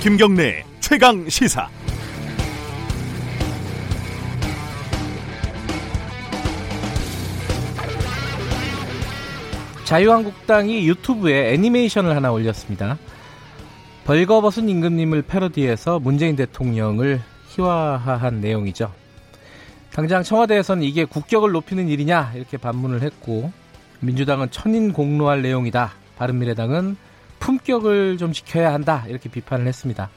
김경래 최강 시사. 자유한국당이 유튜브에 애니메이션을 하나 올렸습니다. 벌거벗은 임금님을 패러디해서 문재인 대통령을 희화화한 내용이죠. 당장 청와대에서는 이게 국격을 높이는 일이냐 이렇게 반문을 했고 민주당은 천인공노할 내용이다. 바른미래당은 품격을 좀 지켜야 한다 이렇게 비판을 했습니다.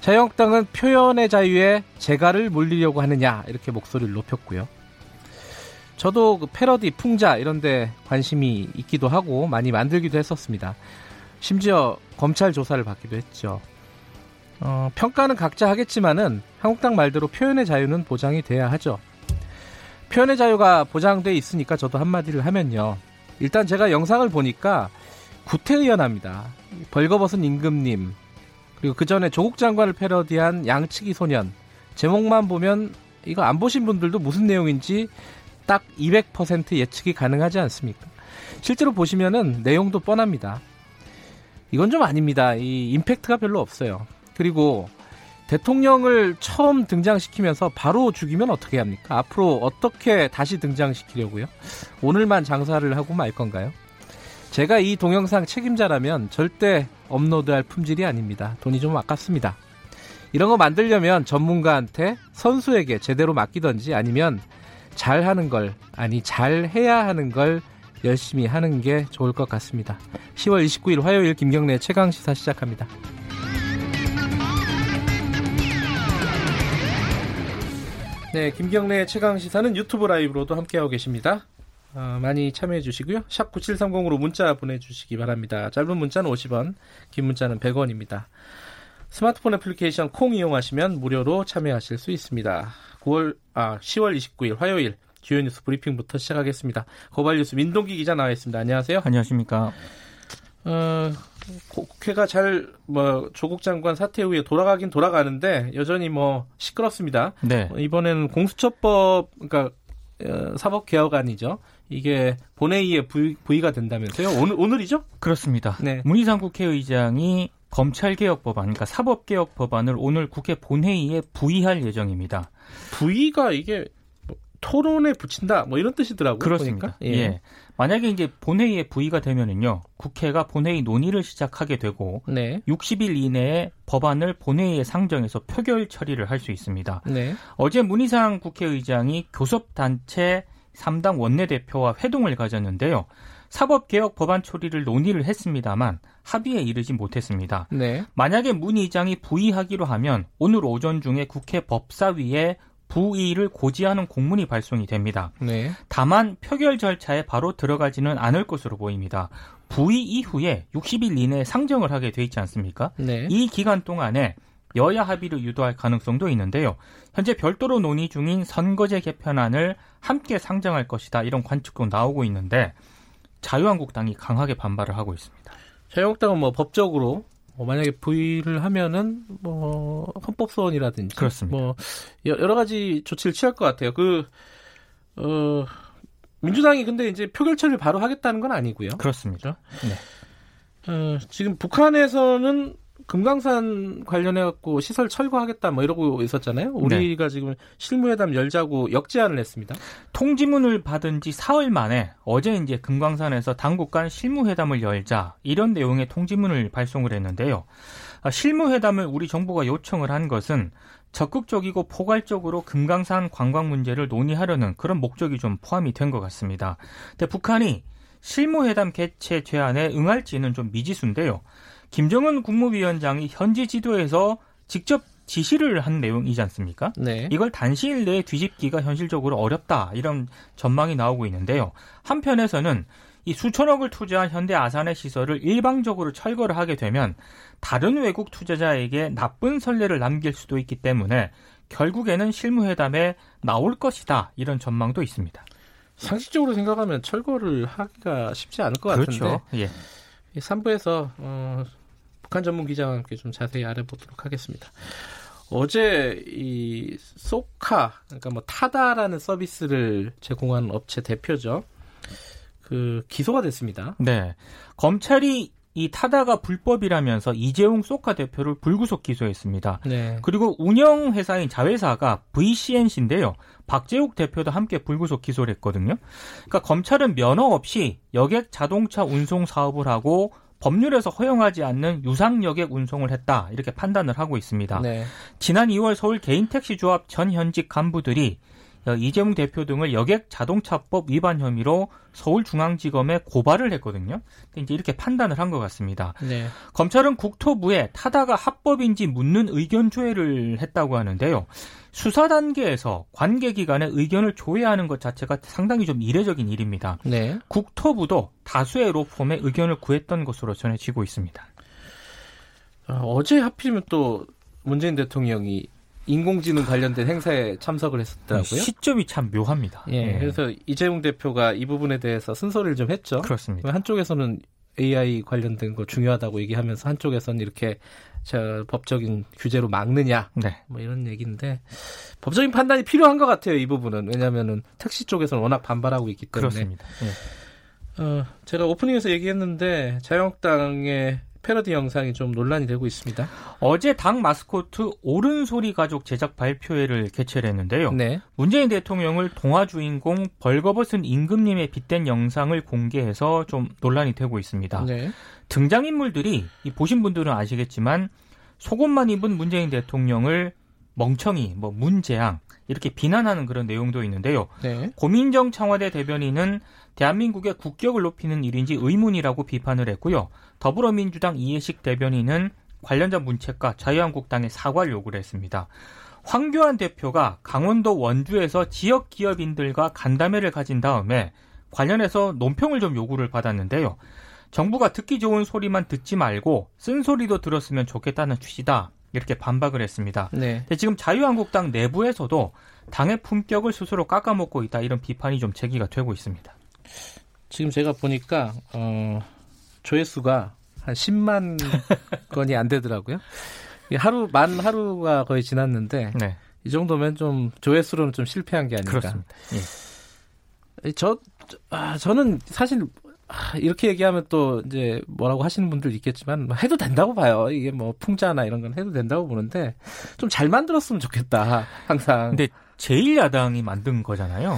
자유한국당은 표현의 자유에 재갈을 물리려고 하느냐 이렇게 목소리를 높였고요. 저도 그 패러디, 풍자 이런데 관심이 있기도 하고 많이 만들기도 했었습니다. 심지어 검찰 조사를 받기도 했죠. 어, 평가는 각자 하겠지만은 한국당 말대로 표현의 자유는 보장이 돼야 하죠. 표현의 자유가 보장돼 있으니까 저도 한마디를 하면요. 일단 제가 영상을 보니까 구태의연합니다. 벌거벗은 임금님 그리고 그 전에 조국 장관을 패러디한 양치기 소년 제목만 보면 이거 안 보신 분들도 무슨 내용인지 딱 200% 예측이 가능하지 않습니까? 실제로 보시면은 내용도 뻔합니다. 이건 좀 아닙니다. 이 임팩트가 별로 없어요. 그리고 대통령을 처음 등장시키면서 바로 죽이면 어떻게 합니까? 앞으로 어떻게 다시 등장시키려고요? 오늘만 장사를 하고 말 건가요? 제가 이 동영상 책임자라면 절대 업로드할 품질이 아닙니다. 돈이 좀 아깝습니다. 이런 거 만들려면 전문가한테 선수에게 제대로 맡기던지 아니면 잘 하는 걸, 아니, 잘 해야 하는 걸 열심히 하는 게 좋을 것 같습니다. 10월 29일 화요일 김경래 최강 시사 시작합니다. 네, 김경래 최강 시사는 유튜브 라이브로도 함께하고 계십니다. 어, 많이 참여해 주시고요. 샵 9730으로 문자 보내주시기 바랍니다. 짧은 문자는 50원, 긴 문자는 100원입니다. 스마트폰 애플리케이션 콩 이용하시면 무료로 참여하실 수 있습니다. 9월 아 10월 29일 화요일 주요 뉴스 브리핑부터 시작하겠습니다. 고발 뉴스 민동기 기자 나와 있습니다. 안녕하세요. 안녕하십니까. 어, 국회가 잘 뭐 조국 장관 사퇴 후에 돌아가긴 돌아가는데 여전히 뭐 시끄럽습니다. 네. 어, 이번에는 공수처법 그러니까 어, 사법 개혁안이죠. 이게 본회의에 부의, 부의 가 된다면서요? 오늘 오늘이죠? 그렇습니다. 네. 문희상 국회의장이 검찰개혁 법안, 그러니까 사법개혁 법안을 오늘 국회 본회의에 부의할 예정입니다. 부의가 이게 뭐 토론에 붙인다 뭐 이런 뜻이더라고요. 그렇습니다. 예. 예. 만약에 이제 본회의에 부의가 되면은요, 국회가 본회의 논의를 시작하게 되고 네. 60일 이내에 법안을 본회의에 상정해서 표결 처리를 할 수 있습니다. 네. 어제 문희상 국회의장이 교섭단체 3당 원내대표와 회동을 가졌는데요. 사법개혁 법안 처리를 논의를 했습니다만 합의에 이르지 못했습니다. 네. 만약에 문 의장이 부의하기로 하면 오늘 오전 중에 국회 법사위에 부의를 고지하는 공문이 발송이 됩니다. 네. 다만 표결 절차에 바로 들어가지는 않을 것으로 보입니다. 부의 이후에 60일 이내에 상정을 하게 돼 있지 않습니까? 네. 이 기간 동안에 여야 합의를 유도할 가능성도 있는데요. 현재 별도로 논의 중인 선거제 개편안을 함께 상정할 것이다. 이런 관측도 나오고 있는데 자유한국당이 강하게 반발을 하고 있습니다. 자유한국당은 뭐 법적으로 뭐 만약에 부의를 하면은 뭐 헌법 소원이라든지 그렇습니다. 뭐 여러 가지 조치를 취할 것 같아요. 그 어, 민주당이 근데 이제 표결 처리를 바로 하겠다는 건 아니고요. 그렇습니다. 네. 어, 지금 북한에서는 금강산 관련해 갖고 시설 철거하겠다 뭐 이러고 있었잖아요. 우리가 지금 실무회담 열자고 역제안을 했습니다. 통지문을 받은 지 사흘 만에 어제 이제 금강산에서 당국 간 실무회담을 열자 이런 내용의 통지문을 발송을 했는데요. 아, 실무회담을 우리 정부가 요청을 한 것은 적극적이고 포괄적으로 금강산 관광 문제를 논의하려는 그런 목적이 좀 포함이 된 것 같습니다. 근데 북한이 실무회담 개최 제안에 응할지는 좀 미지수인데요. 김정은 국무위원장이 현지 지도에서 직접 지시를 한 내용이지 않습니까? 네. 이걸 단시일 내에 뒤집기가 현실적으로 어렵다 이런 전망이 나오고 있는데요. 한편에서는 이 수천억을 투자한 현대 아산의 시설을 일방적으로 철거를 하게 되면 다른 외국 투자자에게 나쁜 선례를 남길 수도 있기 때문에 결국에는 실무회담에 나올 것이다 이런 전망도 있습니다. 상식적으로 생각하면 철거를 하기가 쉽지 않을 것 그렇죠. 같은데 예. 3부에서 어, 북한 전문 기자와 함께 좀 자세히 알아보도록 하겠습니다. 어제 이 소카 그러니까 뭐 타다라는 서비스를 제공하는 업체 대표죠. 그 기소가 됐습니다. 네. 검찰이 이 타다가 불법이라면서 이재용 소카 대표를 불구속 기소했습니다. 네. 그리고 운영 회사인 자회사가 VCNC인데요. 박재욱 대표도 함께 불구속 기소를 했거든요. 그러니까 검찰은 면허 없이 여객 자동차 운송 사업을 하고 법률에서 허용하지 않는 유상 여객 운송을 했다 이렇게 판단을 하고 있습니다. 네. 지난 2월 서울 개인 택시 조합 전 현직 간부들이 어, 이재용 대표 등을 여객 자동차법 위반 혐의로 서울중앙지검에 고발을 했거든요. 이제 이렇게 판단을 한 것 같습니다. 네. 검찰은 국토부에 타다가 합법인지 묻는 의견 조회를 했다고 하는데요. 수사 단계에서 관계 기관의 의견을 조회하는 것 자체가 상당히 좀 이례적인 일입니다. 네. 국토부도 다수의 로펌의 의견을 구했던 것으로 전해지고 있습니다. 어, 어제 하필이면 또 문재인 대통령이 인공지능 관련된 행사에 참석을 했었더라고요. 시점이 참 묘합니다. 예, 예. 그래서 이재용 대표가 이 부분에 대해서 쓴소리를 좀 했죠. 그렇습니다. 한쪽에서는 AI 관련된 거 중요하다고 얘기하면서 한쪽에서는 이렇게 저 법적인 규제로 막느냐 네. 뭐 이런 얘기인데 법적인 판단이 필요한 것 같아요 이 부분은 왜냐하면은 택시 쪽에서는 워낙 반발하고 있기 때문에 그렇습니다. 예. 어, 제가 오프닝에서 얘기했는데 자유한국당의 패러디 영상이 좀 논란이 되고 있습니다. 어제 당 마스코트 옳은소리 가족 제작 발표회를 개최를 했는데요. 네, 문재인 대통령을 동화 주인공 벌거벗은 임금님에 빗댄 영상을 공개해서 좀 논란이 되고 있습니다. 네, 등장인물들이 이 보신 분들은 아시겠지만 속옷만 입은 문재인 대통령을 멍청이, 뭐 문재앙 이렇게 비난하는 그런 내용도 있는데요. 네, 고민정 청와대 대변인은 대한민국의 국격을 높이는 일인지 의문이라고 비판을 했고요. 더불어민주당 이해식 대변인은 관련자 문책과 자유한국당에 사과를 요구를 했습니다. 황교안 대표가 강원도 원주에서 지역 기업인들과 간담회를 가진 다음에 관련해서 논평을 좀 요구를 받았는데요. 정부가 듣기 좋은 소리만 듣지 말고 쓴소리도 들었으면 좋겠다는 취지다. 이렇게 반박을 했습니다. 네. 근데 지금 자유한국당 내부에서도 당의 품격을 스스로 깎아먹고 있다 이런 비판이 좀 제기가 되고 있습니다. 지금 제가 보니까 어, 조회수가 한 10만 건이 안 되더라고요. 이 하루 만 하루가 거의 지났는데 네, 이 정도면 좀 조회수로는 좀 실패한 게 아닌가. 그렇습니다. 예. 저, 저- 아, 저는 사실 아, 이렇게 얘기하면 또 이제 뭐라고 하시는 분들 있겠지만 뭐 해도 된다고 봐요. 이게 뭐 풍자나 이런 건 해도 된다고 보는데 좀 잘 만들었으면 좋겠다. 항상. 근데 제1야당이 만든 거잖아요.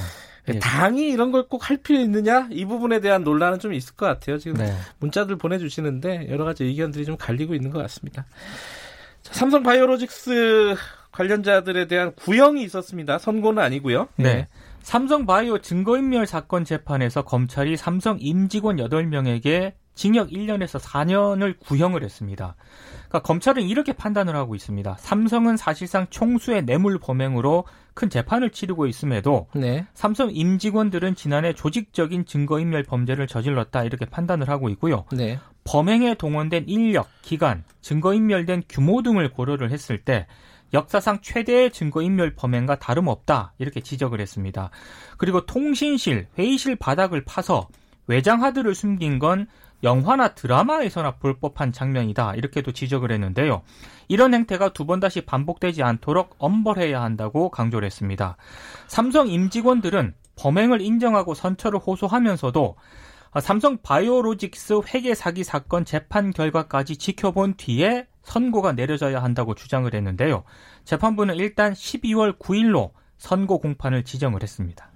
예. 당이 이런 걸 꼭 할 필요 있느냐? 이 부분에 대한 논란은 좀 있을 것 같아요. 지금 네. 문자들 보내주시는데 여러 가지 의견들이 좀 갈리고 있는 것 같습니다. 자, 삼성 바이오로직스 관련자들에 대한 구형이 있었습니다. 선고는 아니고요. 네. 삼성 바이오 증거인멸 사건 재판에서 검찰이 삼성 임직원 8명에게 징역 1년에서 4년을 구형을 했습니다. 그러니까 검찰은 이렇게 판단을 하고 있습니다. 삼성은 사실상 총수의 뇌물 범행으로 큰 재판을 치르고 있음에도 네. 삼성 임직원들은 지난해 조직적인 증거인멸 범죄를 저질렀다 이렇게 판단을 하고 있고요. 네. 범행에 동원된 인력, 기간, 증거인멸된 규모 등을 고려를 했을 때 역사상 최대의 증거인멸 범행과 다름없다 이렇게 지적을 했습니다. 그리고 통신실, 회의실 바닥을 파서 외장 하드를 숨긴 건 영화나 드라마에서나 볼 법한 장면이다 이렇게도 지적을 했는데요. 이런 행태가 두 번 다시 반복되지 않도록 엄벌해야 한다고 강조를 했습니다. 삼성 임직원들은 범행을 인정하고 선처를 호소하면서도 아, 삼성 바이오로직스 회계 사기 사건 재판 결과까지 지켜본 뒤에 선고가 내려져야 한다고 주장을 했는데요. 재판부는 일단 12월 9일로 선고 공판을 지정을 했습니다.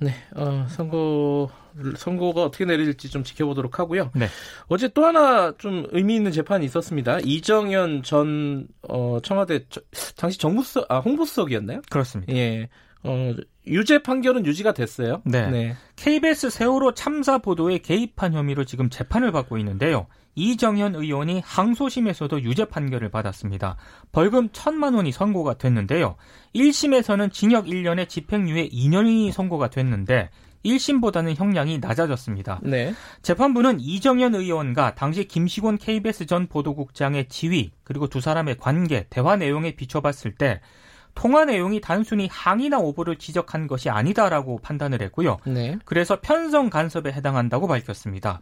네. 어, 선고 선고가 어떻게 내릴지 좀 지켜보도록 하고요. 네. 어제 또 하나 좀 의미 있는 재판이 있었습니다. 이정현 전 어, 청와대 저- 당시 정무수석 아 홍보수석이었나요? 그렇습니다. 예. 어, 유죄 판결은 유지가 됐어요. 네. KBS 세월호 참사 보도에 개입한 혐의로 지금 재판을 받고 있는데요. 이정현 의원이 항소심에서도 유죄 판결을 받았습니다. 벌금 천만 원이 선고가 됐는데요. 1심에서는 징역 1년에 집행유예 2년이 선고가 됐는데 1심보다는 형량이 낮아졌습니다. 네. 재판부는 이정현 의원과 당시 김시곤 KBS 전 보도국장의 지위 그리고 두 사람의 관계, 대화 내용에 비춰봤을 때 통화 내용이 단순히 항의나 오보를 지적한 것이 아니다라고 판단을 했고요. 네. 그래서 편성 간섭에 해당한다고 밝혔습니다.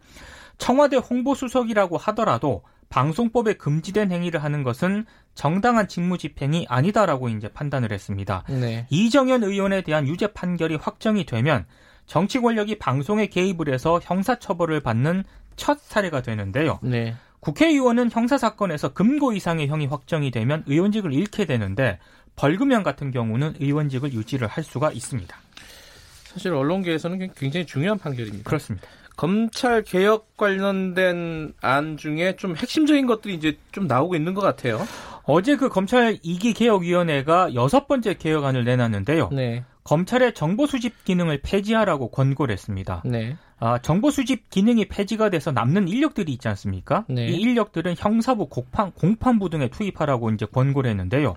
청와대 홍보수석이라고 하더라도 방송법에 금지된 행위를 하는 것은 정당한 직무 집행이 아니다라고 이제 판단을 했습니다. 네. 이정현 의원에 대한 유죄 판결이 확정이 되면 정치 권력이 방송에 개입을 해서 형사처벌을 받는 첫 사례가 되는데요. 네. 국회의원은 형사사건에서 금고 이상의 형이 확정이 되면 의원직을 잃게 되는데 벌금형 같은 경우는 의원직을 유지를 할 수가 있습니다. 사실 언론계에서는 굉장히 중요한 판결입니다. 그렇습니다. 검찰 개혁 관련된 안 중에 좀 핵심적인 것들이 이제 좀 나오고 있는 것 같아요. 어제 그 검찰 2기 개혁위원회가 여섯 번째 개혁안을 내놨는데요. 네. 검찰의 정보 수집 기능을 폐지하라고 권고를 했습니다. 네. 아, 정보 수집 기능이 폐지가 돼서 남는 인력들이 있지 않습니까? 네. 이 인력들은 형사부 공판, 공판부 등에 투입하라고 이제 권고를 했는데요.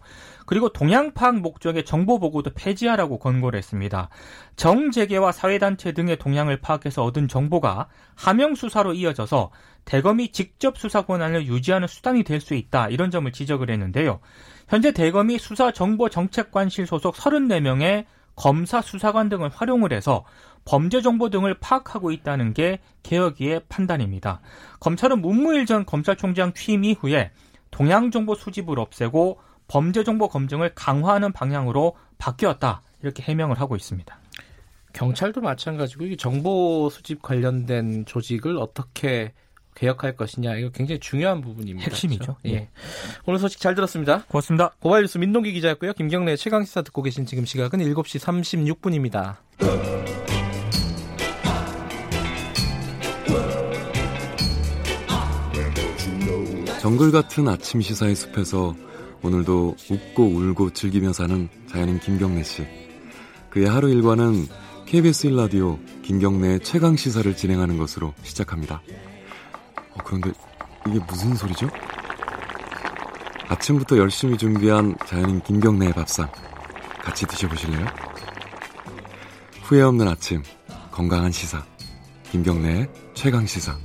그리고 동향 파악 목적의 정보 보고도 폐지하라고 권고를 했습니다. 정재계와 사회단체 등의 동향을 파악해서 얻은 정보가 하명 수사로 이어져서 대검이 직접 수사 권한을 유지하는 수단이 될 수 있다. 이런 점을 지적을 했는데요. 현재 대검이 수사정보정책관실 소속 34명의 검사 수사관 등을 활용을 해서 범죄 정보 등을 파악하고 있다는 게 개혁위의 판단입니다. 검찰은 문무일 전 검찰총장 취임 이후에 동향 정보 수집을 없애고 범죄 정보 검증을 강화하는 방향으로 바뀌었다. 이렇게 해명을 하고 있습니다. 경찰도 마찬가지고 이 정보 수집 관련된 조직을 어떻게 개혁할 것이냐 이거 굉장히 중요한 부분입니다. 핵심이죠. 그렇죠? 예. 오늘 소식 잘 들었습니다. 고맙습니다. 고발뉴스 민동기 기자였고요. 김경래 최강 시사 듣고 계신 지금 시각은 7시 36분입니다. 정글 같은 아침 시사의 숲에서 오늘도 웃고 울고 즐기며 사는 자연인 김경래 씨. 그의 하루 일과는 KBS 1라디오 김경래의 최강 시사를 진행하는 것으로 시작합니다. 어, 그런데 이게 무슨 소리죠? 아침부터 열심히 준비한 자연인 김경래의 밥상 같이 드셔보실래요? 후회 없는 아침 건강한 시사 김경래의 최강 시사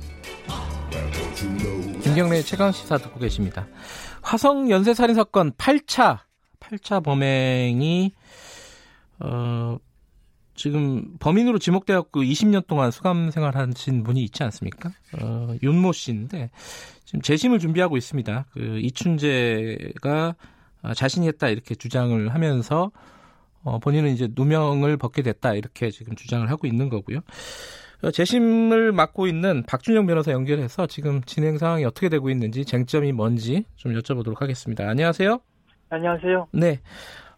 김경래 최강 시사 듣고 계십니다. 화성 연쇄 살인 사건 8차 8차 범행이 어 지금 범인으로 지목되었고 20년 동안 수감 생활하신 분이 있지 않습니까? 어, 윤모 씨인데 지금 재심을 준비하고 있습니다. 그 이춘재가 자신이 했다 이렇게 주장을 하면서 어, 본인은 이제 누명을 벗게 됐다 이렇게 지금 주장을 하고 있는 거고요. 어, 재심을 맡고 있는 박준영 변호사 연결해서 지금 진행 상황이 어떻게 되고 있는지 쟁점이 뭔지 좀 여쭤보도록 하겠습니다. 안녕하세요. 안녕하세요. 네.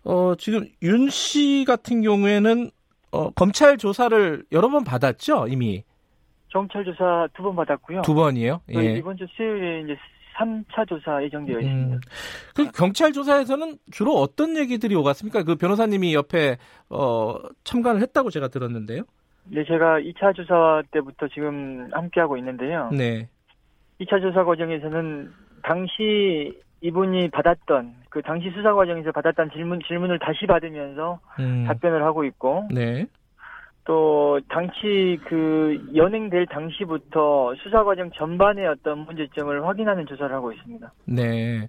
어, 지금 윤 씨 같은 경우에는 어, 검찰 조사를 여러 번 받았죠, 이미? 경찰 조사 두 번 받았고요. 두 번이요? 예. 이번 주 수요일에 이제 3차 조사 예정되어 있습니다. 음, 그 경찰 조사에서는 주로 어떤 얘기들이 오갔습니까? 그 변호사님이 옆에 어, 참관을 했다고 제가 들었는데요. 네, 제가 2차 조사 때부터 지금 함께하고 있는데요. 네. 2차 조사 과정에서는 당시 이분이 받았던 그 당시 수사 과정에서 받았던 질문 질문을 다시 받으면서 음. 답변을 하고 있고 네. 또 당시 그 연행될 당시부터 수사 과정 전반의 어떤 문제점을 확인하는 조사를 하고 있습니다. 네.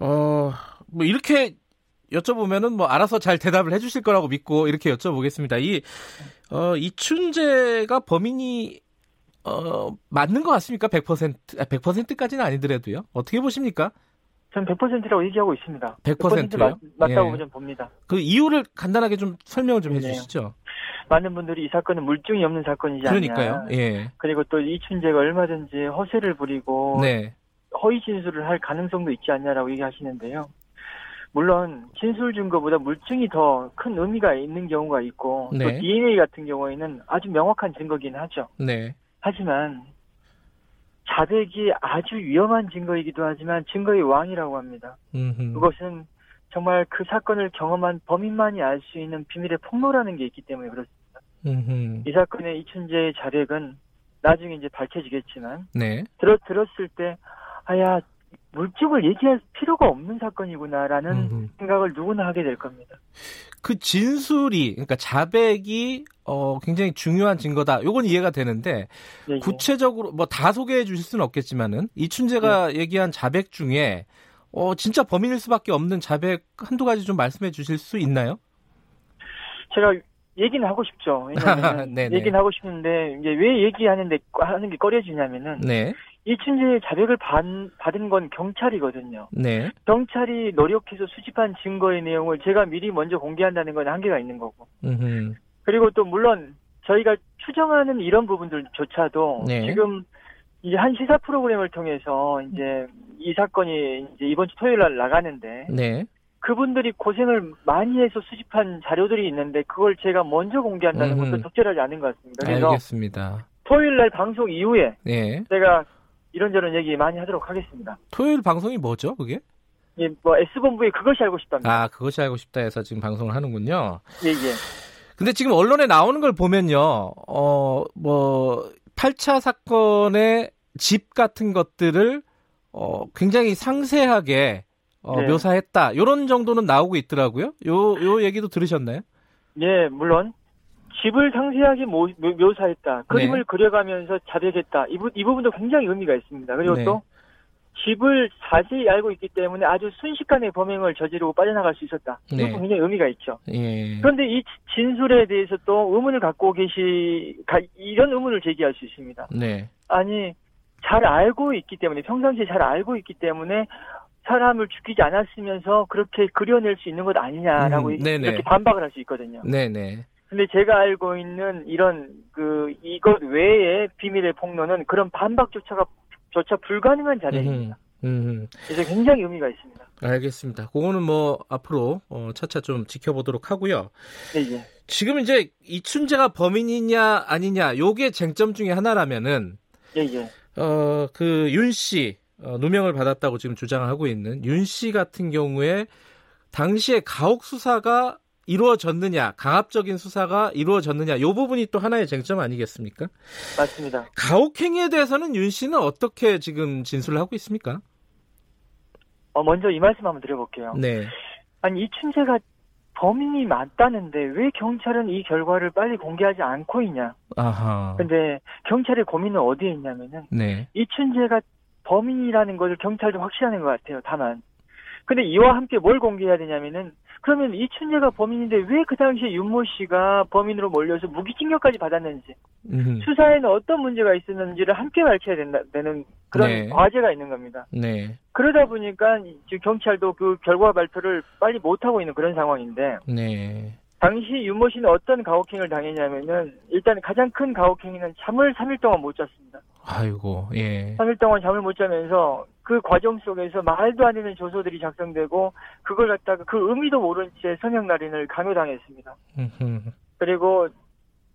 어, 뭐 이렇게 여쭤보면은 뭐 알아서 잘 대답을 해주실 거라고 믿고 이렇게 여쭤보겠습니다. 이 어, 이춘재가 범인이 어, 맞는 것 같습니까? 100%, 100%까지는 아니더라도요. 어떻게 보십니까? 저는 100%라고 얘기하고 있습니다. 100%요? 맞, 다고 예. 좀 봅니다. 그 이유를 간단하게 좀 설명을 좀 해주시죠. 네. 많은 분들이 이 사건은 물증이 없는 사건이지 그러니까요. 않냐. 예. 그리고 또 이춘재가 얼마든지 허세를 부리고 네. 허위 진술을 할 가능성도 있지 않냐라고 얘기하시는데요. 물론 진술 증거보다 물증이 더 큰 의미가 있는 경우가 있고 네. 또 DNA 같은 경우에는 아주 명확한 증거긴 하죠. 네. 하지만 자백이 아주 위험한 증거이기도 하지만 증거의 왕이라고 합니다. 음흠. 그것은 정말 그 사건을 경험한 범인만이 알 수 있는 비밀의 폭로라는 게 있기 때문에 그렇습니다. 음흠. 이 사건의 이춘재의 자백은 나중에 이제 밝혀지겠지만 네. 들었 들었을 때 아야 물증을 얘기할 필요가 없는 사건이구나라는 음흠. 생각을 누구나 하게 될 겁니다. 그 진술이 그러니까 자백이 어 굉장히 중요한 증거다. 요건 이해가 되는데 네, 네. 구체적으로 뭐 다 소개해 주실 수는 없겠지만은 이춘재가 네. 얘기한 자백 중에 어 진짜 범인일 수밖에 없는 자백 한두 가지 좀 말씀해 주실 수 있나요? 제가 얘기는 하고 싶죠. 얘기는 하고 싶은데 이제 왜 얘기하는데 하는 게 꺼려지냐면은 네. 이춘재의 자백을 받, 받은 건 경찰이거든요. 네. 경찰이 노력해서 수집한 증거의 내용을 제가 미리 먼저 공개한다는 건 한계가 있는 거고. 음흠. 그리고 또 물론 저희가 추정하는 이런 부분들조차도 네. 지금 이제 한 시사 프로그램을 통해서 이제 이 사건이 이제 이번 주 토요일 날 나가는데 네. 그분들이 고생을 많이 해서 수집한 자료들이 있는데 그걸 제가 먼저 공개한다는 음. 것도 적절하지 않은 것 같습니다. 그래서 알겠습니다. 토요일 날 방송 이후에 네. 제가 이런저런 얘기 많이 하도록 하겠습니다. 토요일 방송이 뭐죠, 그게? 예, 뭐 S본부에 그것이 알고 싶답니다. 아, 그것이 알고 싶다 해서 지금 방송을 하는군요. 예, 예. 근데 지금 언론에 나오는 걸 보면요, 어, 뭐, 8차 사건의 집 같은 것들을, 어, 굉장히 상세하게, 어, 네. 묘사했다. 요런 정도는 나오고 있더라고요. 요, 요 얘기도 들으셨나요? 예, 물론 집을 상세하게 모, 묘- 묘사했다. 그림을 네. 그려가면서 자백했다. 이, 부, 이 부분도 굉장히 의미가 있습니다. 그리고 네. 또 집을 자세히 알고 있기 때문에 아주 순식간에 범행을 저지르고 빠져나갈 수 있었다. 네. 이것도 굉장히 의미가 있죠. 예. 그런데 이 진술에 대해서 또 의문을 갖고 계시, 가- 이런 의문을 제기할 수 있습니다. 네. 아니, 잘 알고 있기 때문에, 평상시에 잘 알고 있기 때문에 사람을 죽이지 않았으면서 그렇게 그려낼 수 있는 것 아니냐라고 음, 네네. 이렇게 반박을 할 수 있거든요. 네네. 근데 제가 알고 있는 이런 그 이것 외의 비밀의 폭로는 그런 반박조차가 조차 불가능한 자료입니다. 음, 음. 그래서 굉장히 의미가 있습니다. 알겠습니다. 그거는 뭐, 앞으로, 어, 차차 좀 지켜보도록 하고요. 네, 예. 지금 이제 이춘재가 범인이냐 아니냐 요게 쟁점 중에 하나라면은 예, 예. 어 그 윤 씨 어, 누명을 받았다고 지금 주장을 하고 있는 윤 씨 같은 경우에 당시에 가혹 수사가 이루어졌느냐 강압적인 수사가 이루어졌느냐 요 부분이 또 하나의 쟁점 아니겠습니까? 맞습니다. 가혹 행위에 대해서는 윤 씨는 어떻게 지금 진술을 하고 있습니까? 어, 먼저 이 말씀 한번 드려볼게요. 네. 아니, 이 춘재가 범인이 맞다는데 왜 경찰은 이 결과를 빨리 공개하지 않고 있냐? 아하. 근데 경찰의 고민은 어디에 있냐면은 네. 이춘재가 범인이라는 것을 경찰도 확실하는 것 같아요. 다만. 근데 이와 함께 뭘 공개해야 되냐면은 그러면 이춘재가 범인인데 왜 그 당시에 윤모 씨가 범인으로 몰려서 무기징역까지 받았는지 음. 수사에는 어떤 문제가 있었는지를 함께 밝혀야 된다, 되는 그런 네. 과제가 있는 겁니다. 네. 그러다 보니까 지금 경찰도 그 결과 발표를 빨리 못 하고 있는 그런 상황인데 네. 당시 윤모 씨는 어떤 가혹행위를 당했냐면은 일단 가장 큰 가혹행위는 잠을 3일 동안 못 잤습니다. 아이고. 예. 3일 동안 잠을 못 자면서 그 과정 속에서 말도 안 되는 조서들이 작성되고 그걸 갖다가 그 의미도 모른 채 성형 날인을 강요당했습니다. 그리고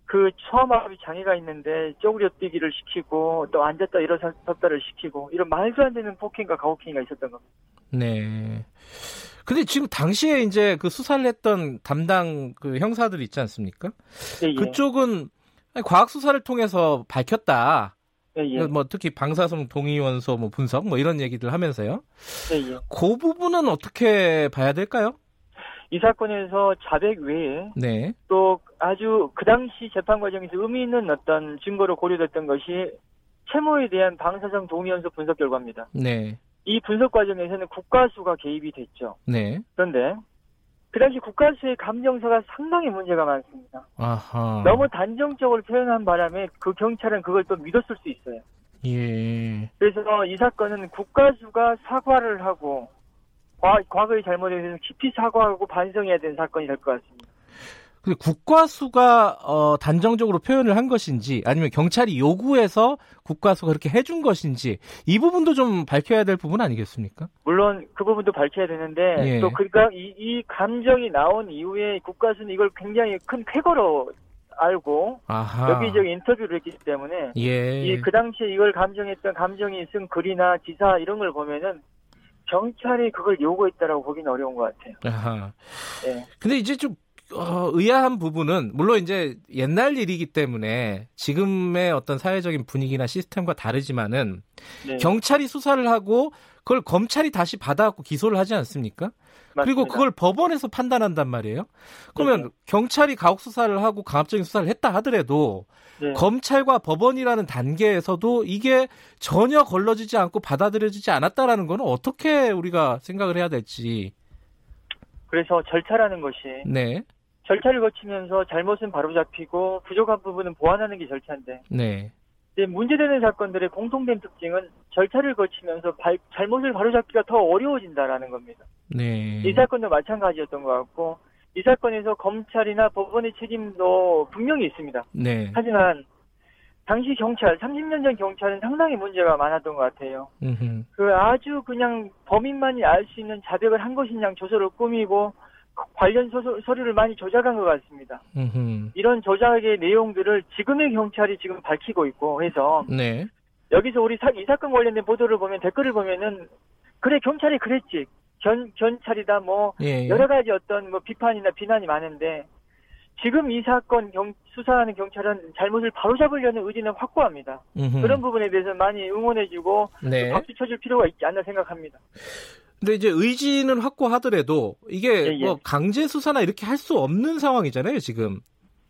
그 초음압이 장애가 있는데 쪼그려 뛰기를 시키고 또 앉았다 일어섰다를 시키고 이런 말도 안 되는 폭행과 가혹행위가 있었던 겁니다. 네. 근데 지금 당시에 이제 그 수사를 했던 담당 그 형사들 있지 않습니까? 예, 예. 그쪽은 과학 수사를 통해서 밝혔다. 예, 예. 뭐 특히 방사성 동위원소 뭐 분석 뭐 이런 얘기들 하면서요. 예, 예. 그 부분은 어떻게 봐야 될까요? 이 사건에서 자백 외에 네. 또 아주 그 당시 재판 과정에서 의미 있는 어떤 증거로 고려됐던 것이 채모에 대한 방사성 동위원소 분석 결과입니다. 네. 이 분석 과정에서는 국가수가 개입이 됐죠. 네. 그런데 그 당시 국가수의 감정서가 상당히 문제가 많습니다. 아하. 너무 단정적으로 표현한 바람에 그 경찰은 그걸 또 믿었을 수 있어요. 예. 그래서 이 사건은 국가수가 사과를 하고 과, 과거의 잘못에 대해서 깊이 사과하고 반성해야 되는 사건이 될 것 같습니다. 그 국과수가 어, 단정적으로 표현을 한 것인지 아니면 경찰이 요구해서 국과수가 그렇게 해준 것인지 이 부분도 좀 밝혀야 될 부분 아니겠습니까? 물론 그 부분도 밝혀야 되는데 예. 또 그러니까 이, 이 감정이 나온 이후에 국가수는 이걸 굉장히 큰 쾌거로 알고 아하. 여기저기 인터뷰를 했기 때문에 예. 이 그 당시에 이걸 감정했던 감정이 쓴 글이나 기사 이런 걸 보면은 경찰이 그걸 요구했다라고 보기는 어려운 것 같아요. 아하. 예. 근데 이제 좀 어, 의아한 부분은 물론 이제 옛날 일이기 때문에 지금의 어떤 사회적인 분위기나 시스템과 다르지만은 네, 경찰이 수사를 하고 그걸 검찰이 다시 받아갖고 기소를 하지 않습니까? 그리고 맞습니다. 그걸 법원에서 판단한단 말이에요. 그러면 네. 경찰이 가혹 수사를 하고 강압적인 수사를 했다 하더라도 네. 검찰과 법원이라는 단계에서도 이게 전혀 걸러지지 않고 받아들여지지 않았다라는 거는 어떻게 우리가 생각을 해야 될지. 그래서 절차라는 것이 네, 절차를 거치면서 잘못은 바로잡히고 부족한 부분은 보완하는 게 절차인데 네, 이제 문제되는 사건들의 공통된 특징은 절차를 거치면서 발- 잘못을 바로잡기가 더 어려워진다라는 겁니다. 네. 이 사건도 마찬가지였던 것 같고 이 사건에서 검찰이나 법원의 책임도 분명히 있습니다. 네, 하지만 당시 경찰, 30년 전 경찰은 상당히 문제가 많았던 것 같아요. 음흠. 그 아주 그냥 범인만이 알 수 있는 자백을 한 것이냐 조서를 꾸미고 관련 소서, 서류를 많이 조작한 것 같습니다. 음흠. 이런 조작의 내용들을 지금의 경찰이 지금 밝히고 있고 해서 네. 여기서 우리 사, 이 사건 관련된 보도를 보면 댓글을 보면은 그래 경찰이 그랬지 견 견찰이다 뭐 예. 예. 여러 가지 어떤 뭐 비판이나 비난이 많은데 지금 이 사건 경, 수사하는 경찰은 잘못을 바로잡으려는 의지는 확고합니다. 음흠. 그런 부분에 대해서 많이 응원해주고 네. 박수 쳐줄 필요가 있지 않나 생각합니다. 근데 이제 의지는 확고하더라도 이게 예, 예. 뭐 강제 수사나 이렇게 할 수 없는 상황이잖아요, 지금.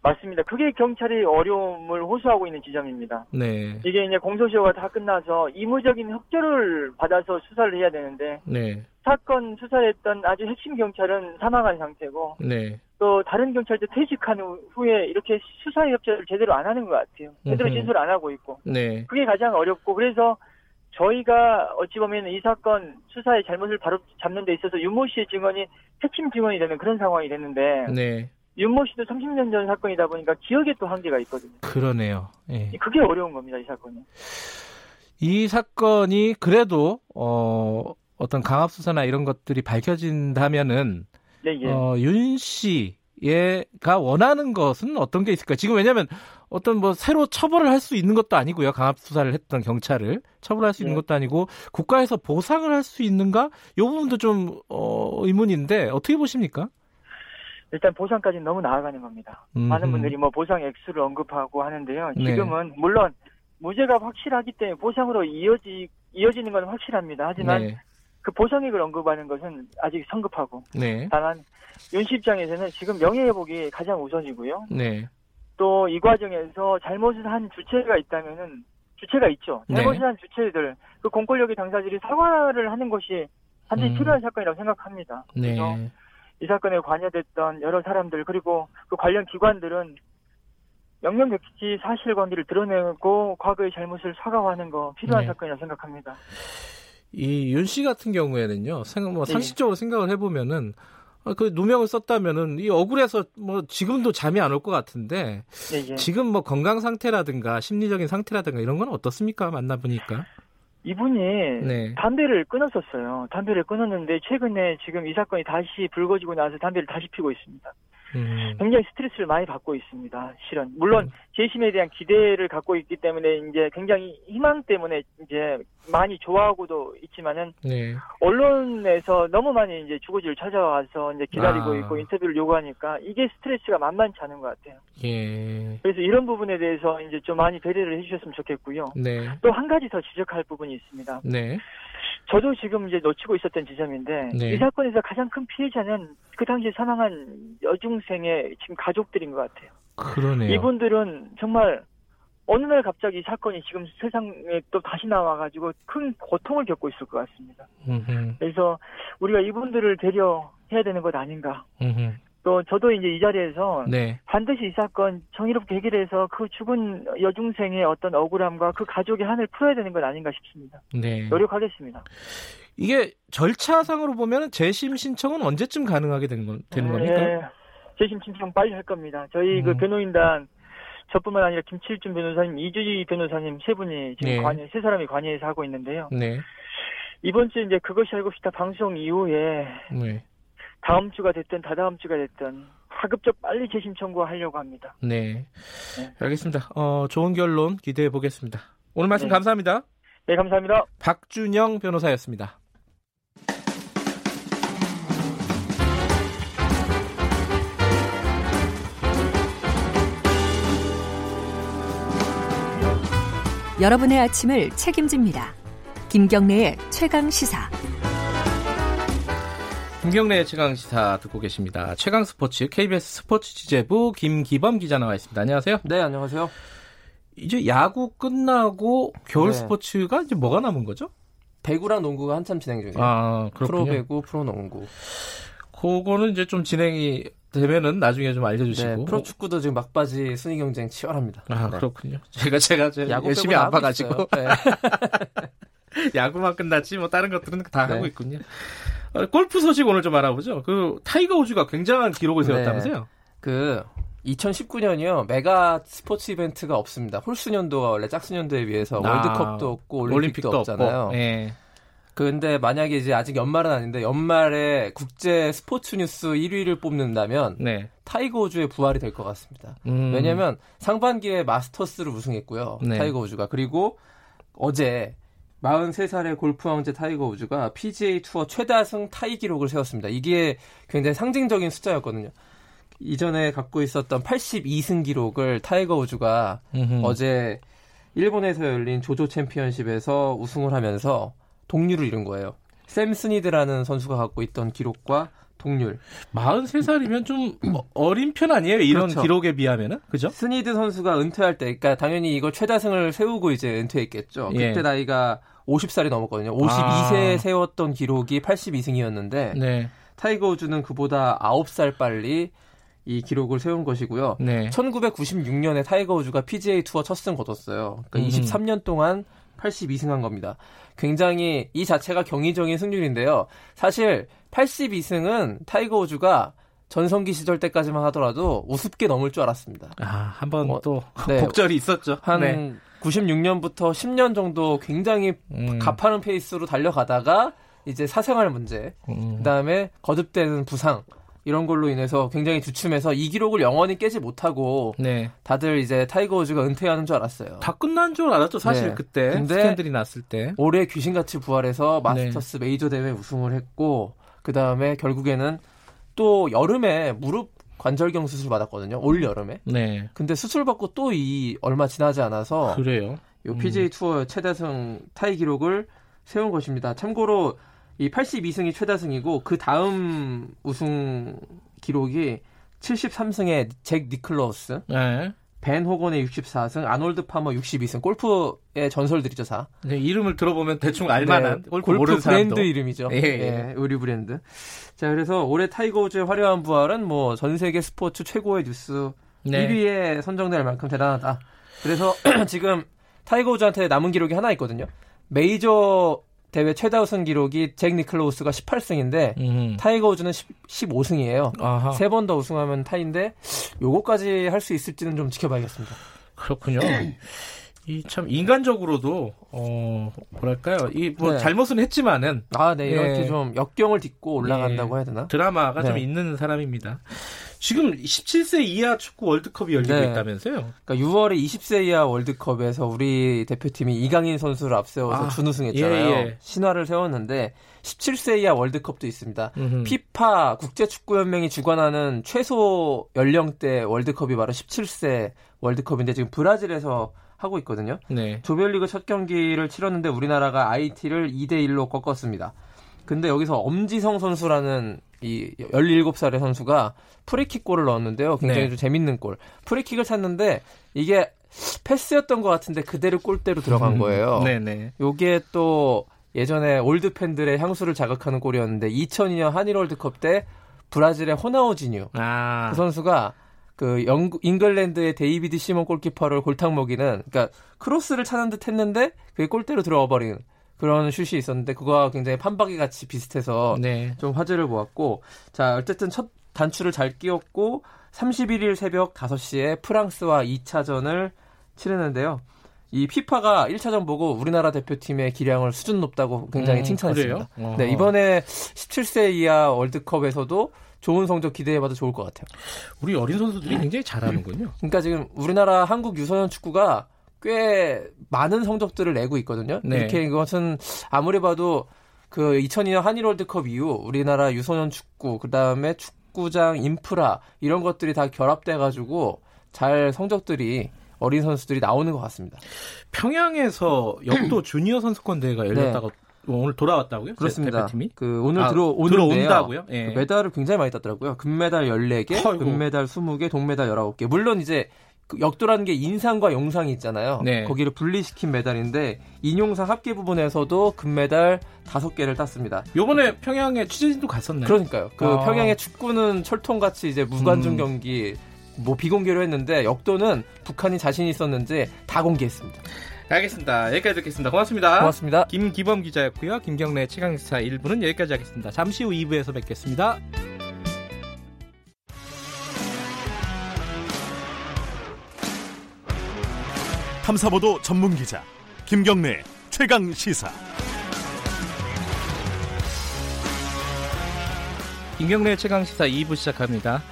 맞습니다. 그게 경찰이 어려움을 호소하고 있는 지점입니다. 네. 이게 이제 공소시효가 다 끝나서 이무적인 협조를 받아서 수사를 해야 되는데 네. 사건 수사했던 아주 핵심 경찰은 사망한 상태고 네. 또 다른 경찰도 퇴직한 후- 후에 이렇게 수사 협조를 제대로 안 하는 것 같아요. 제대로 음흠. 진술 안 하고 있고 네. 그게 가장 어렵고 그래서 저희가 어찌 보면 이 사건 수사의 잘못을 바로 잡는 데 있어서 윤모 씨의 증언이 핵심 증언이 되는 그런 상황이 됐는데 네. 윤모 씨도 30년 전 사건이다 보니까 기억에 또 한계가 있거든요. 그러네요. 예. 그게 어려운 겁니다, 이 사건이. 이 사건이 그래도 어 어떤 강압 수사나 이런 것들이 밝혀진다면은 네, 예. 어, 윤 씨가 원하는 것은 어떤 게 있을까요? 지금 왜냐하면 어떤 뭐 새로 처벌을 할 수 있는 것도 아니고요. 강압 수사를 했던 경찰을 처벌할 수 있는 네. 것도 아니고 국가에서 보상을 할 수 있는가? 이 부분도 좀 어, 의문인데 어떻게 보십니까? 일단 보상까지는 너무 나아가는 겁니다. 음흠. 많은 분들이 뭐 보상 액수를 언급하고 하는데요. 네. 지금은 물론 무죄가 확실하기 때문에 보상으로 이어지 이어지는 건 확실합니다. 하지만 네, 그 보상액을 언급하는 것은 아직 성급하고 네, 다만 윤 씨 입장에서는 지금 명예회복이 가장 우선이고요. 네, 또 이 과정에서 잘못을 한 주체가 있다면은 주체가 있죠. 네. 잘못을 한 주체들 그 공권력의 당사자들이 사과를 하는 것이 반드시 음. 필요한 사건이라고 생각합니다. 네, 그래서 이 사건에 관여됐던 여러 사람들 그리고 그 관련 기관들은 명명백지 사실관계를 드러내고 과거의 잘못을 사과하는 거 필요한 네. 사건이라고 생각합니다. 이 윤 씨 같은 경우에는요, 생각, 뭐 네. 상식적으로 생각을 해보면은, 아, 그 누명을 썼다면은 이 억울해서 뭐 지금도 잠이 안 올 것 같은데, 예, 예. 지금 뭐 건강 상태라든가 심리적인 상태라든가 이런 건 어떻습니까? 만나 보니까. 이분이 네. 담배를 끊었었어요. 담배를 끊었는데 최근에 지금 이 사건이 다시 불거지고 나서 담배를 다시 피고 있습니다. 음, 굉장히 스트레스를 많이 받고 있습니다. 실은 물론 재심에 대한 기대를 갖고 있기 때문에 이제 굉장히 희망 때문에 이제 많이 좋아하고도 있지만은 네. 언론에서 너무 많이 이제 주거지를 찾아와서 이제 기다리고 아. 있고 인터뷰를 요구하니까 이게 스트레스가 만만치 않은 것 같아요. 예. 그래서 이런 부분에 대해서 이제 좀 많이 배려를 해주셨으면 좋겠고요. 네. 또 한 가지 더 지적할 부분이 있습니다. 네. 저도 지금 이제 놓치고 있었던 지점인데 네. 이 사건에서 가장 큰 피해자는 그 당시에 사망한 여중생의 지금 가족들인 것 같아요. 그러네요. 이분들은 정말 어느 날 갑자기 이 사건이 지금 세상에 또 다시 나와가지고 큰 고통을 겪고 있을 것 같습니다. 음흠, 그래서 우리가 이분들을 배려해야 되는 것 아닌가. 음흠. 또 저도 이제 이 자리에서 네. 반드시 이 사건 정의롭게 해결해서 그 죽은 여중생의 어떤 억울함과 그 가족의 한을 풀어야 되는 것 아닌가 싶습니다. 네. 노력하겠습니다. 이게 절차상으로 보면 재심 신청은 언제쯤 가능하게 되는, 건, 되는 겁니까? 예, 재심 신청 빨리 할 겁니다. 저희 그 음. 변호인단 저뿐만 아니라 김칠준 변호사님, 이주지 변호사님 세 분이 지금 네. 관여, 세 사람이 관여해서 하고 있는데요. 네. 이번 주 이제 그것이 알고 싶다 방송 이후에 네. 다음 주가 됐든 다다음 주가 됐든 가급적 빨리 재심 청구하려고 합니다. 네. 네. 알겠습니다. 어, 좋은 결론 기대해 보겠습니다. 오늘 말씀 네. 감사합니다. 네, 감사합니다. 박준영 변호사였습니다. 여러분의 아침을 책임집니다. 김경래의 최강 시사. 김경래 최강 시사 듣고 계십니다. 최강 스포츠 KBS 스포츠 취재부 김기범 기자 나와 있습니다. 안녕하세요. 네, 안녕하세요. 이제 야구 끝나고 겨울 네. 스포츠가 이제 뭐가 남은 거죠? 배구랑 농구가 한참 진행 중이에요. 아, 그렇군요. 프로 배구, 프로 농구. 그거는 이제 좀 진행이 되면은 나중에 좀 알려주시고. 네, 프로 축구도 지금 막바지 순위 경쟁 치열합니다. 아, 네. 그렇군요. 제가, 제가, 야구 열심히 안 봐가지고. 네. 야구만 끝났지, 뭐, 다른 것들은 다 네. 하고 있군요. 어, 골프 소식 오늘 좀 알아보죠. 그, 타이거 우즈가 굉장한 기록을 네. 세웠다면서요? 그 2019년이요 메가 스포츠 이벤트가 없습니다. 홀수년도가 원래 짝수년도에 비해서 아, 월드컵도 없고 올림픽도, 없잖아요. 없고. 예. 근데 만약에 이제 아직 연말은 아닌데 연말에 국제 스포츠 뉴스 1위를 뽑는다면 네. 타이거 우즈의 부활이 될 것 같습니다. 음. 왜냐면 상반기에 마스터스를 우승했고요. 네. 타이거 우즈가 그리고 어제 43살의 골프 황제 타이거 우즈가 PGA 투어 최다승 타이 기록을 세웠습니다. 이게 굉장히 상징적인 숫자였거든요. 이전에 갖고 있었던 82승 기록을 타이거 우즈가 음흠. 어제 일본에서 열린 조조 챔피언십에서 우승을 하면서 동률을 이룬 거예요. 샘 스니드라는 선수가 갖고 있던 기록과 동률. 43살이면 좀 어- 어린 편 아니에요? 이런 그렇죠. 기록에 비하면은? 그죠? 스니드 선수가 은퇴할 때, 그러니까 당연히 이걸 최다승을 세우고 이제 은퇴했겠죠. 예. 그때 나이가 50살이 넘었거든요. 52세에 아. 세웠던 기록이 82승이었는데 네. 타이거 우즈는 그보다 9살 빨리 이 기록을 세운 것이고요. 네. 1996년에 타이거 우즈가 PGA 투어 첫 승 거뒀어요. 그러니까 음. 23년 동안 82승한 겁니다. 굉장히 이 자체가 경이적인 승률인데요. 사실 82승은 타이거 우즈가 전성기 시절 때까지만 하더라도 우습게 넘을 줄 알았습니다. 아, 한번 어, 또 네. 곡절이 있었죠. 한 네. 96년부터 10년 정도 굉장히 음. 가파른 페이스로 달려가다가 이제 사생활 문제, 음. 그다음에 거듭되는 부상 이런 걸로 인해서 굉장히 주춤해서 이 기록을 영원히 깨지 못하고 네. 다들 이제 타이거 우즈가 은퇴하는 줄 알았어요. 다 끝난 줄 알았죠, 사실 네. 그때. 근데 스캔들이 났을 때. 올해 귀신같이 부활해서 네. 마스터스 메이저 대회 우승을 했고 그 다음에 결국에는 또 여름에 무릎 관절경 수술 받았거든요. 올 여름에. 네. 근데 수술 받고 또 이 얼마 지나지 않아서 그래요. 요 PGA 투어 최다승 타이 기록을 세운 것입니다. 참고로 이 82승이 최다승이고 그 다음 우승 기록이 73승의 잭 니클러스, 네. 벤 호건의 64승, 아놀드 파머 62승. 골프의 전설들이죠, 다. 네, 이름을 들어보면 대충 알만한 네, 골프, 골프 브랜드. 이름이죠. 예, 예, 예. 의류 브랜드. 자, 그래서 올해 타이거 우즈의 화려한 부활은 뭐 전 세계 스포츠 최고의 뉴스 네. 1위에 선정될 만큼 대단하다. 그래서 지금 타이거 우즈한테 남은 기록이 하나 있거든요. 메이저 대회 최다 우승 기록이 잭 니클로우스가 18승인데 음. 타이거 우즈는 15승이에요. 아하. 세번 더 우승하면 타인데 요거까지 할 수 있을지는 좀 지켜봐야겠습니다. 그렇군요. 이 참 인간적으로도 어 뭐랄까요? 이뭐 네. 잘못은 했지만은 아, 네, 이렇게 예. 좀 역경을 딛고 올라간다고 예. 해야 되나? 드라마가 좀 네. 있는 사람입니다. 지금 17세 이하 축구 월드컵이 열리고 네. 있다면서요? 그러니까 6월에 20세 이하 월드컵에서 우리 대표팀이 이강인 선수를 앞세워서 아, 준우승했잖아요. 예, 예. 신화를 세웠는데 17세 이하 월드컵도 있습니다. 음흠. 피파 국제축구연맹이 주관하는 최소 연령대 월드컵이 바로 17세 월드컵인데 지금 브라질에서 하고 있거든요. 네. 조별리그 첫 경기를 치렀는데 우리나라가 IT를 2대 1로 꺾었습니다. 근데 여기서 엄지성 선수라는 이 17살의 선수가 프리킥 골을 넣었는데요. 굉장히 네. 좀 재밌는 골. 프리킥을 찼는데 이게 패스였던 것 같은데 그대로 골대로 들어간 거예요. 음, 네네. 요게 또 예전에 올드 팬들의 향수를 자극하는 골이었는데 2002년 한일 월드컵 때 브라질의 호나우지뉴 아. 그 선수가 그 영국 잉글랜드의 데이비드 시먼 골키퍼를 골탕 먹이는 그러니까 크로스를 차는 듯 했는데 그게 골대로 들어가 버리는 그런 슛이 있었는데 그거와 굉장히 판박이 같이 비슷해서 네. 좀 화제를 모았고 자 어쨌든 첫 단추를 잘 끼웠고 31일 새벽 5시에 프랑스와 2차전을 치르는데요. 이 피파가 1차전 보고 우리나라 대표팀의 기량을 수준 높다고 굉장히 음, 칭찬했습니다. 네, 이번에 17세 이하 월드컵에서도 좋은 성적 기대해봐도 좋을 것 같아요. 우리 어린 선수들이 굉장히 잘하는군요. 그러니까 지금 우리나라 한국 유소년 축구가 꽤 많은 성적들을 내고 있거든요. 네. 이렇게 이것은 아무리 봐도 그 2002년 한일 월드컵 이후 우리나라 유소년 축구 그다음에 축구장 인프라 이런 것들이 다 결합돼 가지고 잘 성적들이 어린 선수들이 나오는 것 같습니다. 평양에서 역도 주니어 선수권 대회가 열렸다가 오늘 돌아왔다고요? 네. 그렇습니다. 대표팀이? 그 오늘 아, 들어오는데요. 들어 온다고요? 예. 그 메달을 굉장히 많이 땄더라고요. 금메달 14개, 아이고. 금메달 20개, 동메달 19개. 물론 이제 그 역도라는 게 인상과 용상이 있잖아요. 네. 거기를 분리시킨 메달인데 인용상 합계 부분에서도 금메달 5개를 땄습니다. 요번에 평양에 취재진도 갔었나요? 그러니까요. 그 아. 평양의 축구는 철통같이 이제 무관중 음. 경기 뭐 비공개로 했는데 역도는 북한이 자신 있었는지 다 공개했습니다. 알겠습니다. 여기까지 듣겠습니다. 고맙습니다. 고맙습니다. 김기범 기자였고요. 김경래 최강시사 1부는 여기까지 하겠습니다. 잠시 후 2부에서 뵙겠습니다. 탐사보도 전문 기자 김경래 최강 시사. 김경래 최강 시사 2부 시작합니다.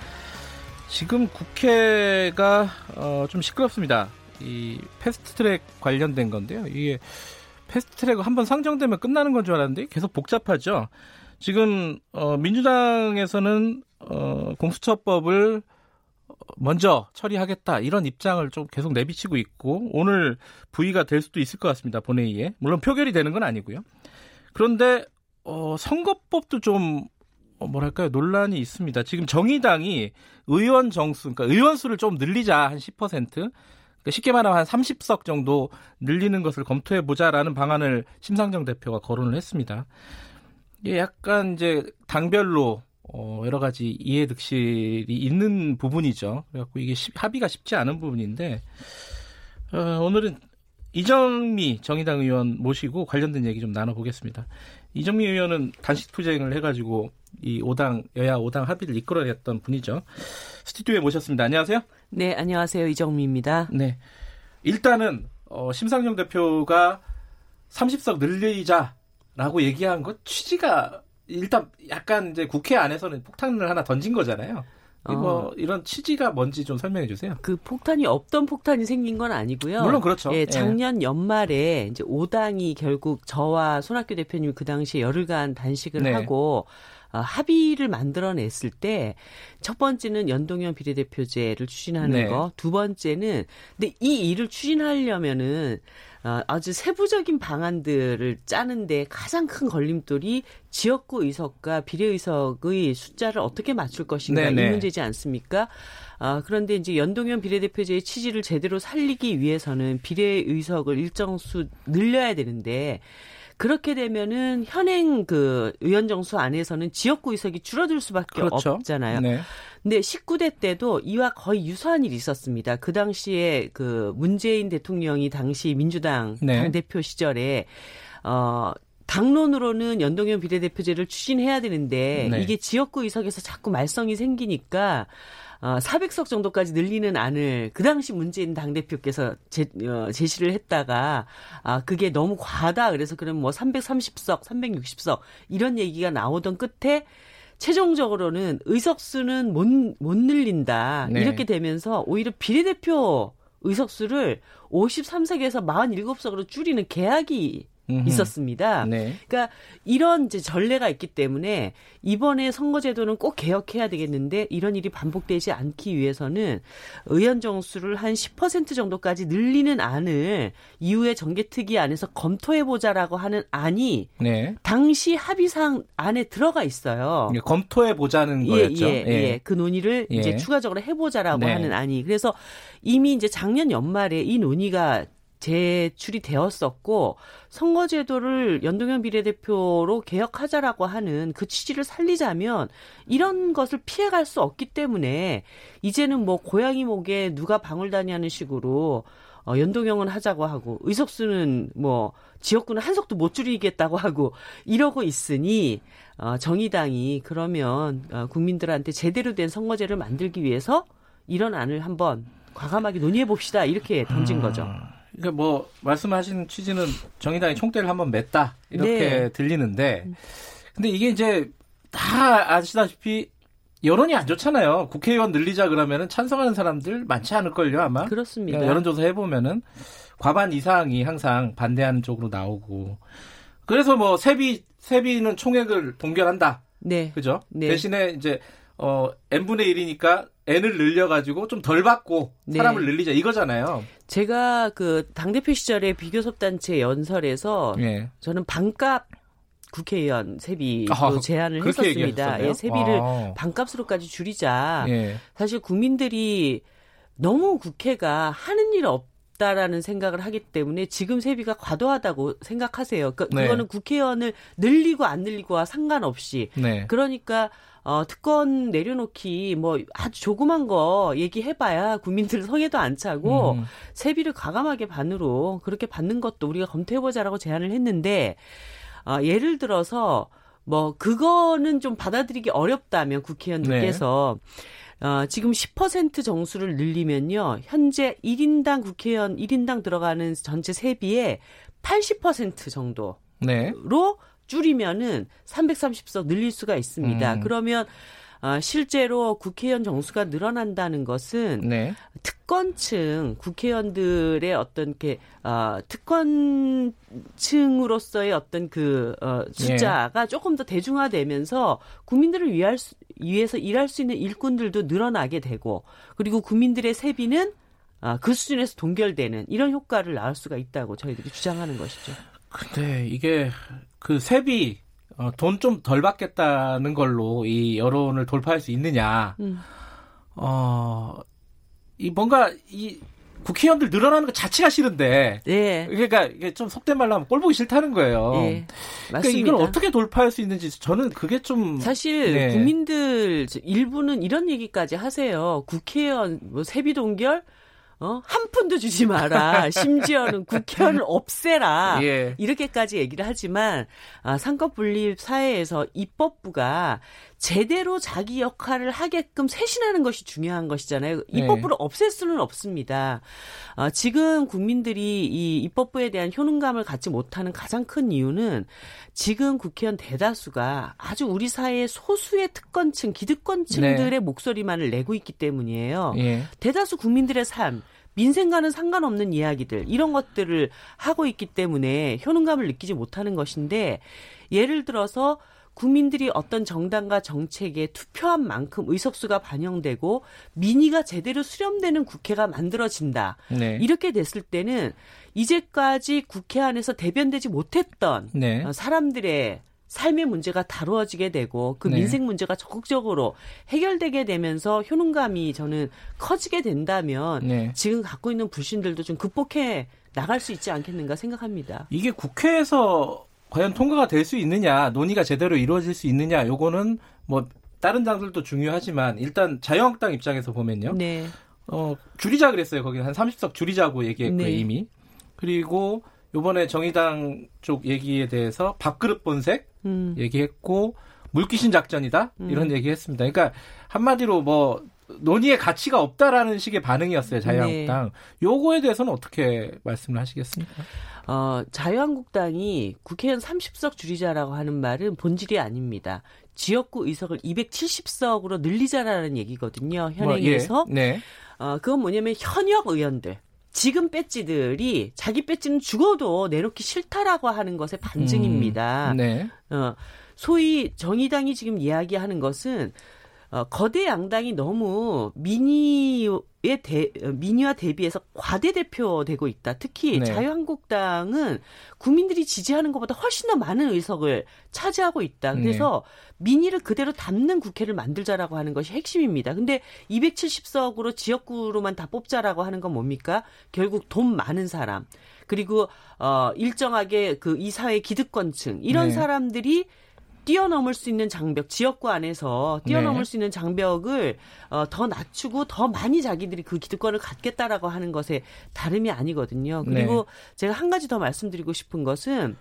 지금 국회가 어, 좀 시끄럽습니다. 이 패스트트랙 관련된 건데요. 이게 패스트트랙 한번 상정되면 끝나는 건 줄 알았는데 계속 복잡하죠. 지금 어, 민주당에서는 어, 공수처법을 먼저 처리하겠다 이런 입장을 좀 계속 내비치고 있고 오늘 부의가 될 수도 있을 것 같습니다 본회의에 물론 표결이 되는 건 아니고요. 그런데 어, 선거법도 좀 어, 뭐랄까요 논란이 있습니다. 지금 정의당이 의원 정수, 그러니까 의원 수를 좀 늘리자 한 10%. 그러니까 쉽게 말하면 한 30석 정도 늘리는 것을 검토해 보자라는 방안을 심상정 대표가 거론을 했습니다. 이게 약간 이제 당별로 어, 여러 가지 이해득실이 있는 부분이죠. 그래갖고 이게 시, 합의가 쉽지 않은 부분인데 어, 오늘은 이정미 정의당 의원 모시고 관련된 얘기 좀 나눠보겠습니다. 이정미 의원은 단식 투쟁을 해가지고 이 5당 여야 5당 합의를 이끌어냈던 분이죠. 스튜디오에 모셨습니다. 안녕하세요. 네, 안녕하세요. 이정미입니다. 네. 일단은 어, 심상정 대표가 30석 늘리자라고 얘기한 것 취지가 일단 약간 이제 국회 안에서는 폭탄을 하나 던진 거잖아요. 어. 뭐 이런 취지가 뭔지 좀 설명해 주세요. 그 폭탄이 없던 폭탄이 생긴 건 아니고요. 물론 그렇죠. 예, 작년 예. 연말에 이제 5당이 결국 저와 손학규 대표님 그 당시에 열흘간 단식을 네. 하고 어, 합의를 만들어냈을 때 첫 번째는 연동형 비례대표제를 추진하는 네. 거, 두 번째는 근데 이 일을 추진하려면은 어, 아주 세부적인 방안들을 짜는데 가장 큰 걸림돌이 지역구 의석과 비례의석의 숫자를 어떻게 맞출 것인가 네네. 이 네. 문제지 않습니까? 아, 그런데 이제 연동형 비례대표제의 취지를 제대로 살리기 위해서는 비례의석을 일정 수 늘려야 되는데 그렇게 되면은 현행 그 의원 정수 안에서는 지역구 의석이 줄어들 수밖에 그렇죠. 없잖아요. 네. 근데 19대 때도 이와 거의 유사한 일이 있었습니다. 그 당시에 그 문재인 대통령이 당시 민주당 네. 당대표 시절에 어 당론으로는 연동형 비례대표제를 추진해야 되는데 네. 이게 지역구 의석에서 자꾸 말썽이 생기니까 어, 400석 정도까지 늘리는 안을 그 당시 문재인 당대표께서 제, 어, 제시를 했다가 아, 그게 너무 과하다. 그래서 그럼 뭐 330석, 360석 이런 얘기가 나오던 끝에 최종적으로는 의석수는 못, 못 늘린다. 네. 이렇게 되면서 오히려 비례대표 의석수를 53석에서 47석으로 줄이는 계약이. 있었습니다. 네. 그러니까 이런 이제 전례가 있기 때문에 이번에 선거제도는 꼭 개혁해야 되겠는데 이런 일이 반복되지 않기 위해서는 의원 정수를 한 10% 정도까지 늘리는 안을 이후에 정개특위 안에서 검토해 보자라고 하는 안이 네. 당시 합의상 안에 들어가 있어요. 예, 검토해 보자는 예, 거였죠. 예, 예, 예. 그 논의를 예. 이제 추가적으로 해 보자라고 네. 하는 안이 그래서 이미 이제 작년 연말에 이 논의가 제출이 되었었고 선거제도를 연동형 비례대표로 개혁하자라고 하는 그 취지를 살리자면 이런 것을 피해갈 수 없기 때문에 이제는 뭐 고양이 목에 누가 방울다니 하는 식으로 어, 연동형은 하자고 하고 의석수는 뭐 지역구는 한 석도 못 줄이겠다고 하고 이러고 있으니 어, 정의당이 그러면 어, 국민들한테 제대로 된 선거제를 만들기 위해서 이런 안을 한번 과감하게 논의해 봅시다 이렇게 던진 음. 거죠. 그러니까 뭐 말씀하신 취지는 정의당이 총대를 한번 맸다 이렇게 네. 들리는데 근데 이게 이제 다 아시다시피 여론이 안 좋잖아요. 국회의원 늘리자 그러면은 찬성하는 사람들 많지 않을 걸요 아마. 그렇습니다. 여론조사 해보면은 과반 이상이 항상 반대하는 쪽으로 나오고 그래서 뭐 세비 세비는 총액을 동결한다. 네. 그죠? 네. 대신에 이제 어 n분의 1이니까 n을 늘려가지고 좀 덜 받고 네. 사람을 네. 늘리자 이거잖아요. 제가 그 당대표 시절에 비교섭단체 연설에서 네. 저는 반값 국회의원 세비도 아, 제안을 했었습니다. 예, 세비를 아. 반값으로까지 줄이자. 예. 사실 국민들이 너무 국회가 하는 일 없. 다라는 생각을 하기 때문에 지금 세비가 과도하다고 생각하세요. 그러니까 네. 그거는 국회의원을 늘리고 안 늘리고와 상관없이 네. 그러니까 어, 특권 내려놓기 뭐 아주 조그만 거 얘기해봐야 국민들 성에도 안 차고 음. 세비를 과감하게 반으로 그렇게 받는 것도 우리가 검토해보자라고 제안을 했는데 어, 예를 들어서 뭐 그거는 좀 받아들이기 어렵다면 국회의원들께서 네. 어, 지금 10% 정수를 늘리면요. 현재 1인당 국회의원 1인당 들어가는 전체 세비의 80% 정도로 네. 줄이면은 330석 늘릴 수가 있습니다. 음. 그러면 어, 실제로 국회의원 정수가 늘어난다는 것은 네. 특권층 국회의원들의 어떤 게 어, 특권층으로서의 어떤 그 어, 숫자가 조금 더 대중화되면서 국민들을 위할 수, 위해서 일할 수 있는 일꾼들도 늘어나게 되고 그리고 국민들의 세비는 아, 그 수준에서 동결되는 이런 효과를 낳을 수가 있다고 저희들이 주장하는 것이죠. 근데 이게 그 세비 어, 돈 좀 덜 받겠다는 걸로 이 여론을 돌파할 수 있느냐? 음. 어, 이 뭔가 이 국회의원들 늘어나는 것 자체가 싫은데. 네. 그러니까 이게 좀 속된 말로 하면 꼴 보기 싫다는 거예요. 네. 그러니까 맞습니다. 이걸 어떻게 돌파할 수 있는지 저는 그게 좀 사실 네. 국민들 일부는 이런 얘기까지 하세요. 국회의원 뭐 세비 동결 어? 한 푼도 주지 마라. 심지어는 국회의원을 없애라. 예. 이렇게까지 얘기를 하지만 아, 삼권 분립 사회에서 입법부가 제대로 자기 역할을 하게끔 쇄신하는 것이 중요한 것이잖아요. 네. 입법부를 없앨 수는 없습니다. 아, 지금 국민들이 이 입법부에 대한 효능감을 갖지 못하는 가장 큰 이유는 지금 국회의원 대다수가 아주 우리 사회의 소수의 특권층, 기득권층들의 네. 목소리만을 내고 있기 때문이에요. 예. 대다수 국민들의 삶, 민생과는 상관없는 이야기들, 이런 것들을 하고 있기 때문에 효능감을 느끼지 못하는 것인데, 예를 들어서 국민들이 어떤 정당과 정책에 투표한 만큼 의석수가 반영되고 민의가 제대로 수렴되는 국회가 만들어진다. 네. 이렇게 됐을 때는 이제까지 국회 안에서 대변되지 못했던 네. 어, 사람들의 삶의 문제가 다루어지게 되고 그 네. 민생 문제가 적극적으로 해결되게 되면서 효능감이 저는 커지게 된다면 네. 지금 갖고 있는 불신들도 좀 극복해 나갈 수 있지 않겠는가 생각합니다. 이게 국회에서 과연 통과가 될 수 있느냐, 논의가 제대로 이루어질 수 있느냐, 요거는 뭐 다른 당들도 중요하지만 일단 자유한국당 입장에서 보면요. 네. 어, 줄이자 그랬어요. 거기 한 30석 줄이자고 얘기했고요, 네. 이미. 그리고 요번에 정의당 쪽 얘기에 대해서 밥그릇 본색 음. 얘기했고 물귀신 작전이다 음. 이런 얘기했습니다. 그러니까 한마디로 뭐 논의의 가치가 없다라는 식의 반응이었어요 자유한국당. 네. 요거에 대해서는 어떻게 말씀을 하시겠습니까? 어, 자유한국당이 국회의원 30석 줄이자라고 하는 말은 본질이 아닙니다. 지역구 의석을 270석으로 늘리자라는 얘기거든요. 현행에서. 뭐, 예. 네. 어, 그건 뭐냐면 현역 의원들. 지금 배지들이 자기 배지는 죽어도 내놓기 싫다라고 하는 것의 반증입니다. 음, 네. 어, 소위 정의당이 지금 이야기하는 것은 어, 거대 양당이 너무 민의에 대, 어, 민의와 대비해서 과대 대표되고 있다. 특히 네. 자유한국당은 국민들이 지지하는 것보다 훨씬 더 많은 의석을 차지하고 있다. 그래서 민의를 그대로 담는 국회를 만들자라고 하는 것이 핵심입니다. 근데 270석으로 지역구로만 다 뽑자라고 하는 건 뭡니까? 결국 돈 많은 사람 그리고 어 일정하게 그 이 사회 기득권층 이런 네. 사람들이 뛰어넘을 수 있는 장벽, 지역구 안에서 뛰어넘을 네. 수 있는 장벽을 어, 더 낮추고 더 많이 자기들이 그 기득권을 갖겠다라고 하는 것에 다름이 아니거든요. 그리고 제가 한 가지 더 말씀드리고 싶은 것은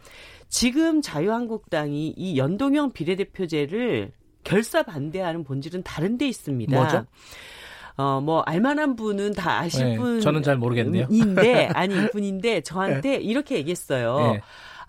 지금 자유한국당이 이 연동형 비례대표제를 결사 반대하는 본질은 다른 데 있습니다. 뭐죠? 어, 뭐, 알만한 분은 다 아실 네, 분. 저는 잘 모르겠네요. 인데, 아니, 분인데, 저한테 이렇게 얘기했어요.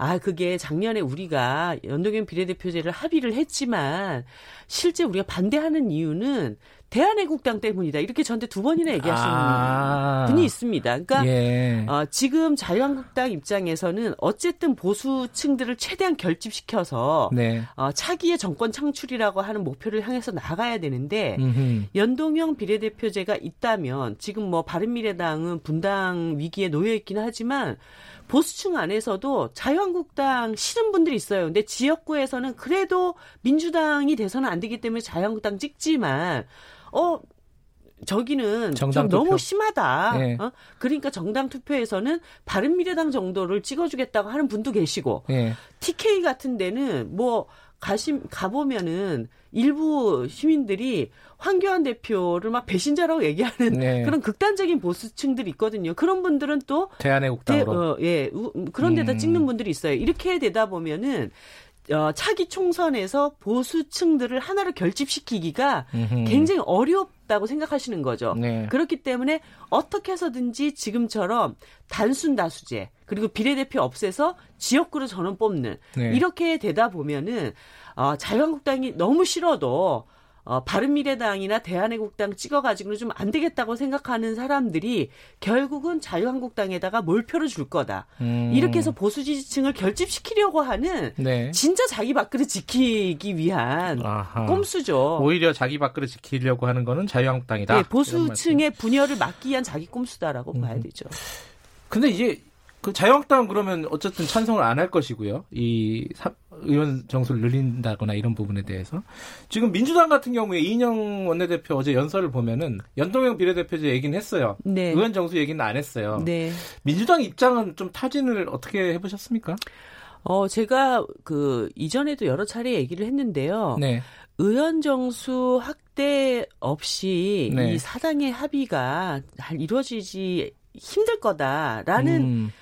네. 아, 그게 작년에 우리가 연동형 비례대표제를 합의를 했지만, 실제 우리가 반대하는 이유는 대한애국당 때문이다. 이렇게 저한테 두 번이나 얘기하시는 아. 분이 있습니다. 그러니까, 예. 어, 지금 자유한국당 입장에서는 어쨌든 보수층들을 최대한 결집시켜서 네. 어, 차기의 정권 창출이라고 하는 목표를 향해서 나가야 되는데 음흠. 연동형 비례대표제가 있다면 지금 뭐 바른미래당은 분당 위기에 놓여 있기는 하지만 보수층 안에서도 자유한국당 싫은 분들이 있어요. 근데 지역구에서는 그래도 민주당이 돼서는 안 되기 때문에 자유한국당 찍지만 어 저기는 정당 좀 투표. 너무 심하다. 예. 어? 그러니까 정당 투표에서는 바른미래당 정도를 찍어주겠다고 하는 분도 계시고 예. TK 같은 데는 뭐 가심 가보면은 일부 시민들이 황교안 대표를 막 배신자라고 얘기하는 네. 그런 극단적인 보수층들이 있거든요. 그런 분들은 또 대, 대한애국당으로. 어, 예 우- 그런 데다 음. 찍는 분들이 있어요. 이렇게 되다 보면은 어, 차기 총선에서 보수층들을 하나로 결집시키기가 음흠. 굉장히 어렵 없다고 생각하시는 거죠. 네. 그렇기 때문에 어떻게 해서든지 지금처럼 단순 다수제 그리고 비례대표 없애서 지역구로 전원 뽑는 네. 이렇게 되다 보면은 어, 자유한국당이 너무 싫어도 어, 바른미래당이나 대한애국당 찍어가지고는 좀 안 되겠다고 생각하는 사람들이 결국은 자유한국당에다가 몰표를 줄 거다. 음. 이렇게 해서 보수 지지층을 결집시키려고 하는 네. 진짜 자기 밥그릇 지키기 위한 아하. 꼼수죠. 오히려 자기 밥그릇 지키려고 하는 거는 자유한국당이다. 네, 보수층의 분열을 막기 위한 자기 꼼수다라고 음. 봐야 되죠. 근데 이제 그 자유한국당은 그러면 어쨌든 찬성을 안 할 것이고요. 이 사- 의원 정수를 늘린다거나 이런 부분에 대해서 지금 민주당 같은 경우에 이인영 원내대표 어제 연설을 보면은 연동형 비례대표제 얘기는 했어요. 네. 의원 정수 얘기는 안 했어요. 네. 민주당 입장은 좀 타진을 어떻게 해보셨습니까? 어, 제가 그 이전에도 여러 차례 얘기를 했는데요. 네. 의원 정수 확대 없이 네. 이 사당의 합의가 잘 이루어지지 힘들 거다라는 음,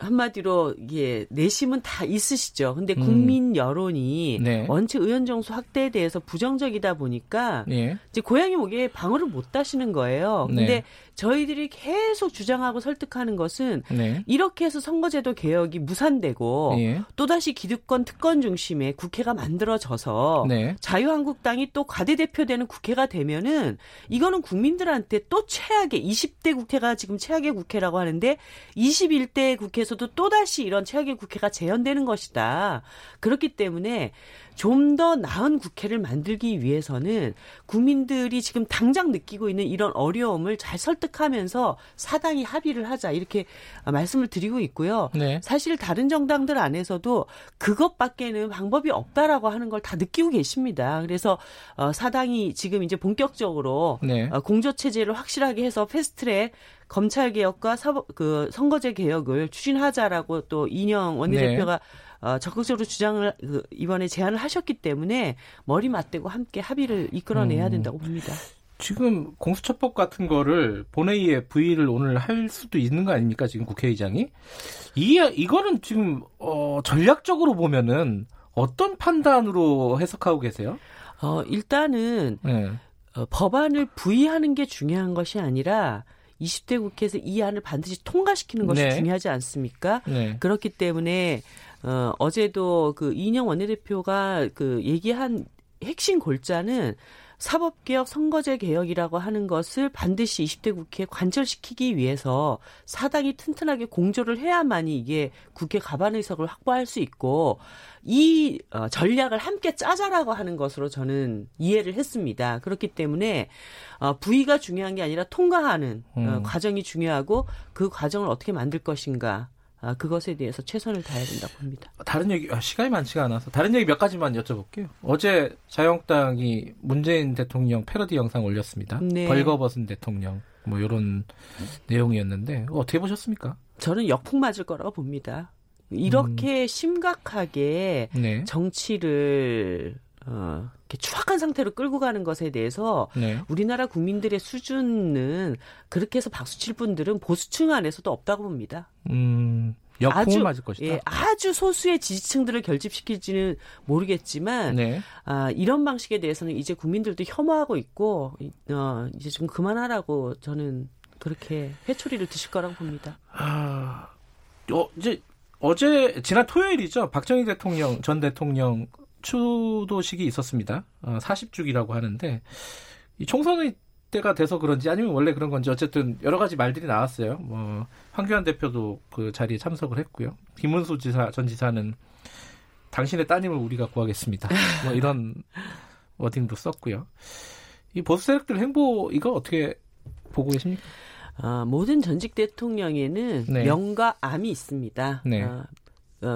한마디로 이게 내심은 다 있으시죠. 근데 음. 국민 여론이 네. 원체 의원 정수 확대에 대해서 부정적이다 보니까 예. 이제 고양이 목에 방어를 못 하시는 거예요. 네. 근데 저희들이 계속 주장하고 설득하는 것은 네. 이렇게 해서 선거제도 개혁이 무산되고 예. 또다시 기득권 특권 중심의 국회가 만들어져서 네. 자유한국당이 또 과대대표되는 국회가 되면은 이거는 국민들한테 또 최악의 20대 국회가 지금 최악의 국회라고 하는데 21대 국회 에서도 또다시 이런 최악의 국회가 재현되는 것이다. 그렇기 때문에 좀 더 나은 국회를 만들기 위해서는 국민들이 지금 당장 느끼고 있는 이런 어려움을 잘 설득하면서 사당이 합의를 하자 이렇게 말씀을 드리고 있고요. 네. 사실 다른 정당들 안에서도 그것밖에는 방법이 없다라고 하는 걸 다 느끼고 계십니다. 그래서 어, 사당이 지금 이제 본격적으로 네. 어, 공조 체제를 확실하게 해서 패스트트랙 검찰 개혁과 사법 그 선거제 개혁을 추진하자라고 또 이영 원내대표가 어, 적극적으로 주장을 그, 이번에 제안을 하셨기 때문에 머리 맞대고 함께 합의를 이끌어내야 음. 된다고 봅니다. 지금 공수처법 같은 거를 본회의에 부의를 오늘 할 수도 있는 거 아닙니까? 지금 국회의장이 이 이거는 지금 어, 전략적으로 보면은 어떤 판단으로 해석하고 계세요? 어, 일단은 네. 어, 법안을 부의하는 게 중요한 것이 아니라 20대 국회에서 이 안을 반드시 통과시키는 것이 네. 중요하지 않습니까? 네. 그렇기 때문에 어, 어제도 그 이인영 원내대표가 그 얘기한 핵심 골자는 사법개혁, 선거제 개혁이라고 하는 것을 반드시 20대 국회에 관철시키기 위해서 사당이 튼튼하게 공조를 해야만이 이게 국회 가반 의석을 확보할 수 있고 이 어, 전략을 함께 짜자라고 하는 것으로 저는 이해를 했습니다. 그렇기 때문에 어, 부의가 중요한 게 아니라 통과하는 어, 음. 과정이 중요하고 그 과정을 어떻게 만들 것인가 아, 그것에 대해서 최선을 다해야 된다고 봅니다. 다른 얘기 아, 시간이 많지가 않아서 다른 얘기 몇 가지만 여쭤볼게요. 어제 자유한국당이 문재인 대통령 패러디 영상 올렸습니다. 네. 벌거벗은 대통령 뭐 이런 내용이었는데 어떻게 보셨습니까? 저는 역풍 맞을 거라고 봅니다. 이렇게 심각하게 네. 정치를 어, 이렇게 추악한 상태로 끌고 가는 것에 대해서 네. 우리나라 국민들의 수준은 그렇게 해서 박수칠 분들은 보수층 안에서도 없다고 봅니다. 음, 역풍을 아주- 맞을 것이다. 예, 아주 소수의 지지층들을 결집시킬지는 모르겠지만 네. 아, 이런 방식에 대해서는 이제 국민들도 혐오하고 있고 어, 이제 좀 그만하라고 저는 그렇게 회초리를 드실 거라고 봅니다. 아, 어, 이제 어제 지난 토요일이죠. 박정희 대통령 전 대통령 추도식이 있었습니다. 어, 40주기라고 하는데 이 총선의 때가 돼서 그런지 아니면 원래 그런 건지 어쨌든 여러 가지 말들이 나왔어요. 뭐 황교안 대표도 그 자리에 참석을 했고요. 김문수 지사 전 지사는 당신의 따님을 우리가 구하겠습니다. 뭐 이런 워딩도 썼고요. 이 보수 세력들 행보 이거 어떻게 보고 계십니까? 아, 모든 전직 대통령에는 네. 명과 암이 있습니다. 네. 아, 어,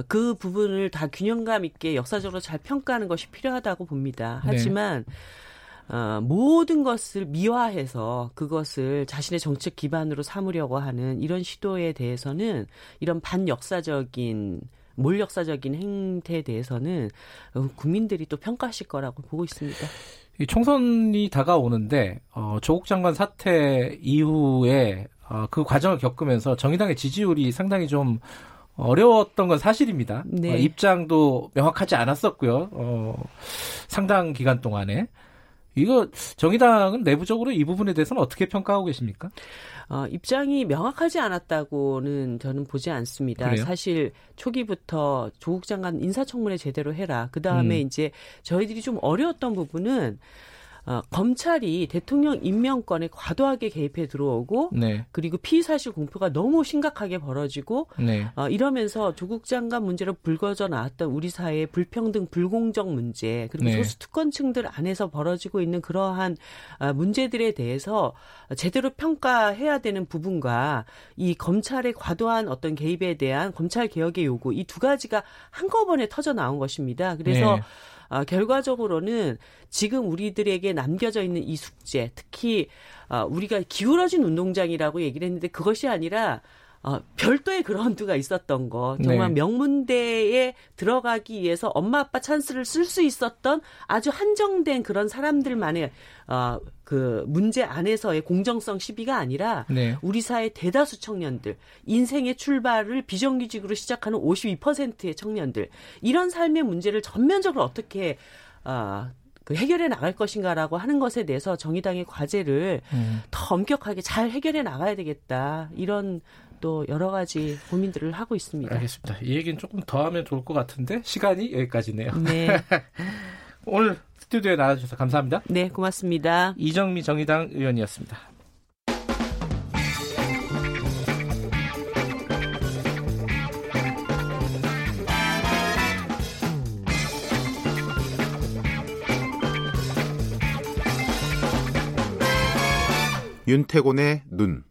그 부분을 다 균형감 있게 역사적으로 잘 평가하는 것이 필요하다고 봅니다. 네. 하지만 어, 모든 것을 미화해서 그것을 자신의 정책 기반으로 삼으려고 하는 이런 시도에 대해서는 이런 반역사적인 몰역사적인 행태에 대해서는 어, 국민들이 또 평가하실 거라고 보고 있습니다. 이 총선이 다가오는데 어, 조국 장관 사태 이후에 어, 그 과정을 겪으면서 정의당의 지지율이 상당히 좀 어려웠던 건 사실입니다. 네. 어, 입장도 명확하지 않았었고요. 어, 상당 기간 동안에 이거 정의당은 내부적으로 이 부분에 대해서는 어떻게 평가하고 계십니까? 어, 입장이 명확하지 않았다고는 저는 보지 않습니다. 그래요? 사실 초기부터 조국 장관 인사청문회 제대로 해라. 그 다음에 음. 이제 저희들이 좀 어려웠던 부분은 어, 검찰이 대통령 임명권에 과도하게 개입해 들어오고 네. 그리고 피의 사실 공표가 너무 심각하게 벌어지고 네. 어, 이러면서 조국 장관 문제로 불거져 나왔던 우리 사회의 불평등, 불공정 문제 그리고 네. 소수 특권층들 안에서 벌어지고 있는 그러한 아, 문제들에 대해서 제대로 평가해야 되는 부분과 이 검찰의 과도한 어떤 개입에 대한 검찰 개혁의 요구 이 두 가지가 한꺼번에 터져 나온 것입니다. 그래서 네. 아, 결과적으로는 지금 우리들에게 남겨져 있는 이 숙제, 특히 아, 우리가 기울어진 운동장이라고 얘기를 했는데 그것이 아니라 어, 별도의 그라운드가 있었던 거, 정말 네. 명문대에 들어가기 위해서 엄마 아빠 찬스를 쓸 수 있었던 아주 한정된 그런 사람들만의 어, 그 문제 안에서의 공정성 시비가 아니라 네. 우리 사회 대다수 청년들, 인생의 출발을 비정규직으로 시작하는 52%의 청년들, 이런 삶의 문제를 전면적으로 어떻게, 아, 그 해결해 나갈 것인가라고 하는 것에 대해서 정의당의 과제를 음. 더 엄격하게 잘 해결해 나가야 되겠다. 이런 또 여러 가지 고민들을 하고 있습니다. 알겠습니다. 이 얘기는 조금 더 하면 좋을 것 같은데 시간이 여기까지네요. 네. 오늘 스튜디오에 나와주셔서 감사합니다. 네, 고맙습니다. 이정미 정의당 의원이었습니다. 윤태곤의 눈.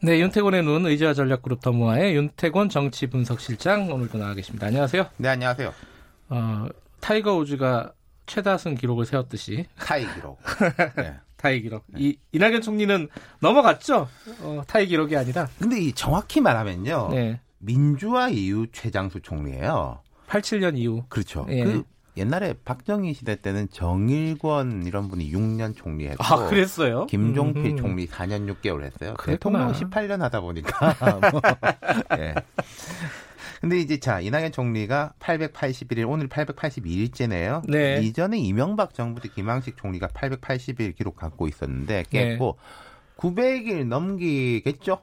네, 윤태곤의 눈 의지와 전략그룹 더모아의 윤태곤 정치분석실장 오늘도 나와 계십니다. 안녕하세요. 네, 안녕하세요. 어, 타이거 우즈가 최다승 기록을 세웠듯이 타이 기록. 네. 타이 기록. 이 이낙연 총리는 넘어갔죠. 어, 타이 기록이 아니라. 근데 이 정확히 말하면요. 네. 민주화 이후 최장수 총리예요. 87년 이후. 그렇죠. 예. 그 옛날에 박정희 시대 때는 정일권 이런 분이 6년 총리했고 아, 그랬어요? 김종필 음흠. 총리 4년 6개월 했어요. 그랬구나. 대통령 18년 하다 보니까 뭐, 예. 근데 이제 자 이낙연 총리가 881일 오늘 882일째네요. 네. 이전에 이명박 정부 때 김황식 총리가 880일 기록 갖고 있었는데 깼고 900일 넘기겠죠?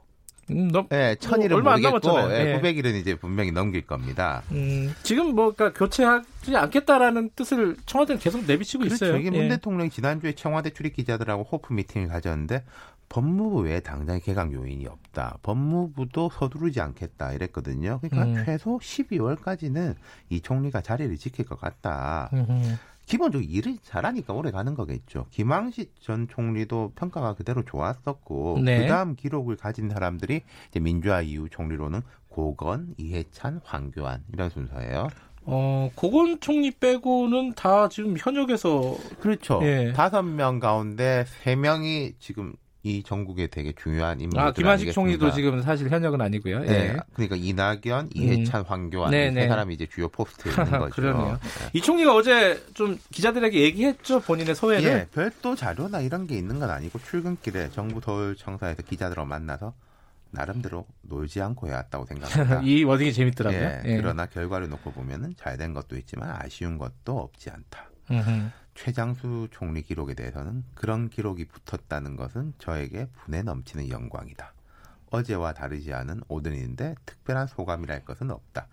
음, 넘, 예, 천일은 뭐 얼마 안 모르겠고. 예, 예. 900일은 이제 분명히 넘길 겁니다. 음, 지금 뭐, 그러니까 교체하지 않겠다라는 뜻을 청와대는 계속 내비치고 그렇죠. 있어요. 이게 문 예. 대통령이 지난주에 청와대 출입 기자들하고 호프 미팅을 가졌는데 법무부 외에 당장 개각 요인이 없다. 법무부도 서두르지 않겠다 이랬거든요. 그러니까 음. 최소 12월까지는 이 총리가 자리를 지킬 것 같다. 음흠. 기본적으로 일을 잘하니까 오래 가는 거겠죠. 김황식 전 총리도 평가가 그대로 좋았었고 네. 그다음 기록을 가진 사람들이 이제 민주화 이후 총리로는 고건, 이해찬, 황교안 이런 순서예요. 어, 고건 총리 빼고는 다 지금 현역에서 그렇죠. 예. 다섯 명 가운데 세 명이 지금 이 정국에 되게 중요한 인물들 아, 김한식 아니겠습니까? 총리도 지금 사실 현역은 아니고요. 네, 예. 그러니까 이낙연, 이해찬, 황교안 네, 이 네. 세 사람이 이제 주요 포스트에 있는 거죠. 그러네요. 네. 이 총리가 어제 좀 기자들에게 얘기했죠. 본인의 소회를. 예, 별도 자료나 이런 게 있는 건 아니고 출근길에 정부 서울청사에서 기자들하고 만나서 나름대로 놀지 않고 해왔다고 생각합니다. 이 wording이 재밌더라고요. 예, 예. 그러나 결과를 놓고 보면은 잘 된 것도 있지만 아쉬운 것도 없지 않다. 최장수 총리 기록에 대해서는 그런 기록이 붙었다는 것은 저에게 분에 넘치는 영광이다. 어제와 다르지 않은 오늘인데 특별한 소감이랄 것은 없다.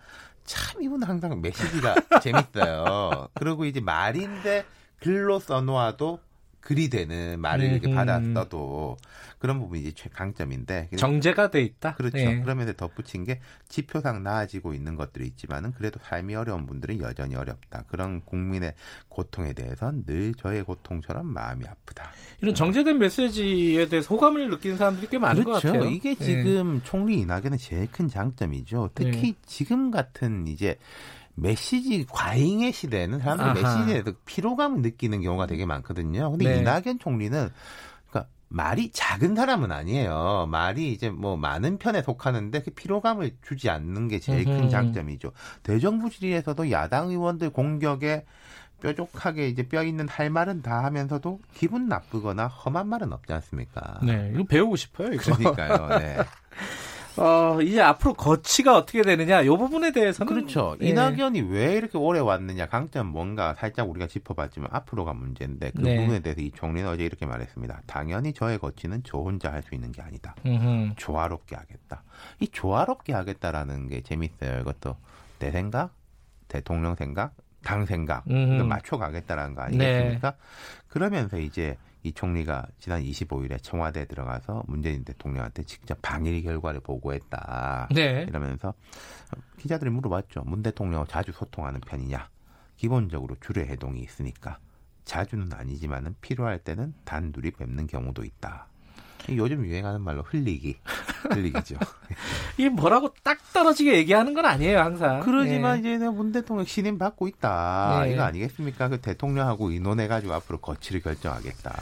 참 이분 항상 메시지가 재밌어요. 그리고 이제 말인데 글로 써놓아도 글이 되는 말을 이렇게 음. 받아 써도 그런 부분이 이제 최강점인데 정제가 돼 있다. 그렇죠. 예. 그러면서 덧붙인 게 지표상 나아지고 있는 것들이 있지만은 그래도 삶이 어려운 분들은 여전히 어렵다. 그런 국민의 고통에 대해선 늘 저의 고통처럼 마음이 아프다. 이런 정제된 메시지에 대해서 호감을 느끼는 사람들이 꽤 많은 것 같아요. 이게 예. 지금 총리 이낙연의 제일 큰 장점이죠. 특히 예. 지금 같은 이제 메시지 과잉의 시대에는 사람들이 아하. 메시지에 대해서 피로감을 느끼는 경우가 되게 많거든요. 근데 네. 이낙연 총리는 그러니까 말이 작은 사람은 아니에요. 말이 이제 뭐 많은 편에 속하는데 그 피로감을 주지 않는 게 제일. 큰 장점이죠. 대정부 질의에서도 야당 의원들 공격에 뾰족하게 이제 뼈 있는 할 말은 다 하면서도 기분 나쁘거나 험한 말은 없지 않습니까? 네, 이거 배우고 싶어요. 이거. 그러니까요. 네. 어, 이제 앞으로 거치가 어떻게 되느냐, 요 부분에 대해서는. 그렇죠. 예. 이낙연이 왜 이렇게 오래 왔느냐, 강점 뭔가 살짝 우리가 짚어봤지만 앞으로가 문제인데 그 네. 부분에 대해서 이 총리는 어제 이렇게 말했습니다. 당연히 저의 거치는 저 혼자 할 수 있는 게 아니다. 음흠. 조화롭게 하겠다. 이 조화롭게 하겠다라는 게 재밌어요. 이것도 내 생각, 대통령 생각, 당 생각 음. 이걸 맞춰 가겠다라는 거 아니겠습니까? 그러면서 이제 이 총리가 지난 25일에 청와대에 들어가서 문재인 대통령한테 직접 방일 결과를 보고했다. 네. 이러면서 기자들이 물어봤죠. 문 대통령하고 자주 소통하는 편이냐? 기본적으로 주례 해동이 있으니까 자주는 아니지만은 필요할 때는 단둘이 뵙는 경우도 있다. 이 요즘 유행하는 말로 흘리기, 흘리기죠. 이게 뭐라고 딱 떨어지게 얘기하는 건 아니에요, 항상. 그러지만 예. 이제 문 대통령 신임 받고 있다. 네. 이거 아니겠습니까? 그 대통령하고 의논해가지고 앞으로 거취를 결정하겠다.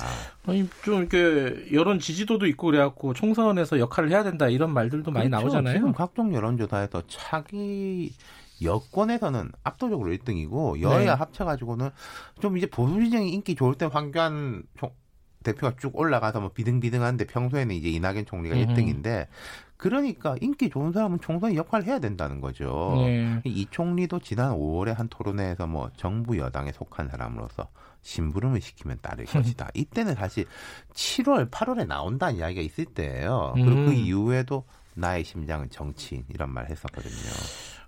아니, 좀 이렇게 여론 지지도도 있고 그래갖고 총선에서 역할을 해야 된다 이런 말들도 많이 그렇죠. 나오잖아요. 지금 각종 여론조사에서 차기 여권에서는 압도적으로 1등이고 여야 네. 합쳐가지고는 좀 이제 보수 진영이 인기 좋을 때 황교안 총- 대표가 쭉 올라가서 뭐 비등비등한데 평소에는 이제 이낙연 총리가 음흠. 1등인데 그러니까 인기 좋은 사람은 총선 역할을 해야 된다는 거죠. 네. 이 총리도 지난 5월에 한 토론회에서 뭐 정부 여당에 속한 사람으로서 심부름을 시키면 따를 것이다. 이때는 사실 7월, 8월에 나온다는 이야기가 있을 때예요. 그리고 그 음. 이후에도 나의 심장은 정치인 이런 말 했었거든요.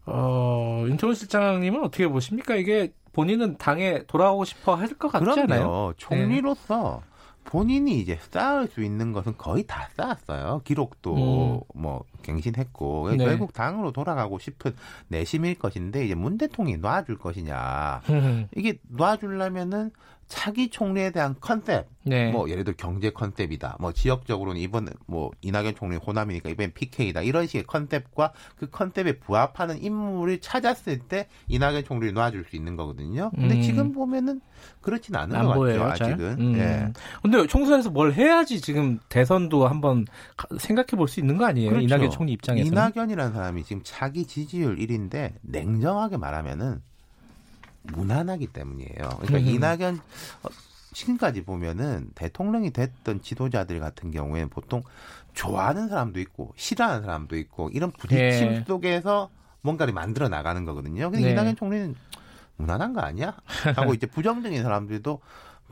어, 윤태원 실장님은 어떻게 보십니까? 이게 본인은 당에 돌아오고 싶어 할 것 같지 않아요? 그럼요. 총리로서 본인이 이제 쌓을 수 있는 것은 거의 다 쌓았어요. 기록도 뭐 갱신했고 네. 결국 당으로 돌아가고 싶은 내심일 것인데 이제 문 대통령이 놔줄 것이냐 음, 이게 놔주려면은 차기 총리에 대한 컨셉, 네. 뭐 예를 들어 경제 컨셉이다, 뭐 지역적으로는 이번 뭐 이낙연 총리 호남이니까 이번 PK다 이런 식의 컨셉과 그 컨셉에 부합하는 인물을 찾았을 때 이낙연 총리를 놔줄 수 있는 거거든요. 근데 음. 지금 보면은 그렇진 않은 안것 보여요, 같죠 잘. 아직은. 음. 예. 근데 총선에서 뭘 해야지 지금 대선도 한번 생각해 볼 수 있는 거 아니에요? 그렇죠. 이낙연 총리 입장에서는. 이낙연이라는 사람이 지금 차기 지지율 1인데 냉정하게 말하면은 무난하기 때문이에요. 그러니까 음. 이낙연 어, 지금까지 보면은 대통령이 됐던 지도자들 같은 경우에는 보통 좋아하는 사람도 있고 싫어하는 사람도 있고 이런 부딪힘 예. 속에서 뭔가를 만들어 나가는 거거든요. 근데 네. 이낙연 총리는 무난한 거 아니야? 하고 이제 부정적인 사람들도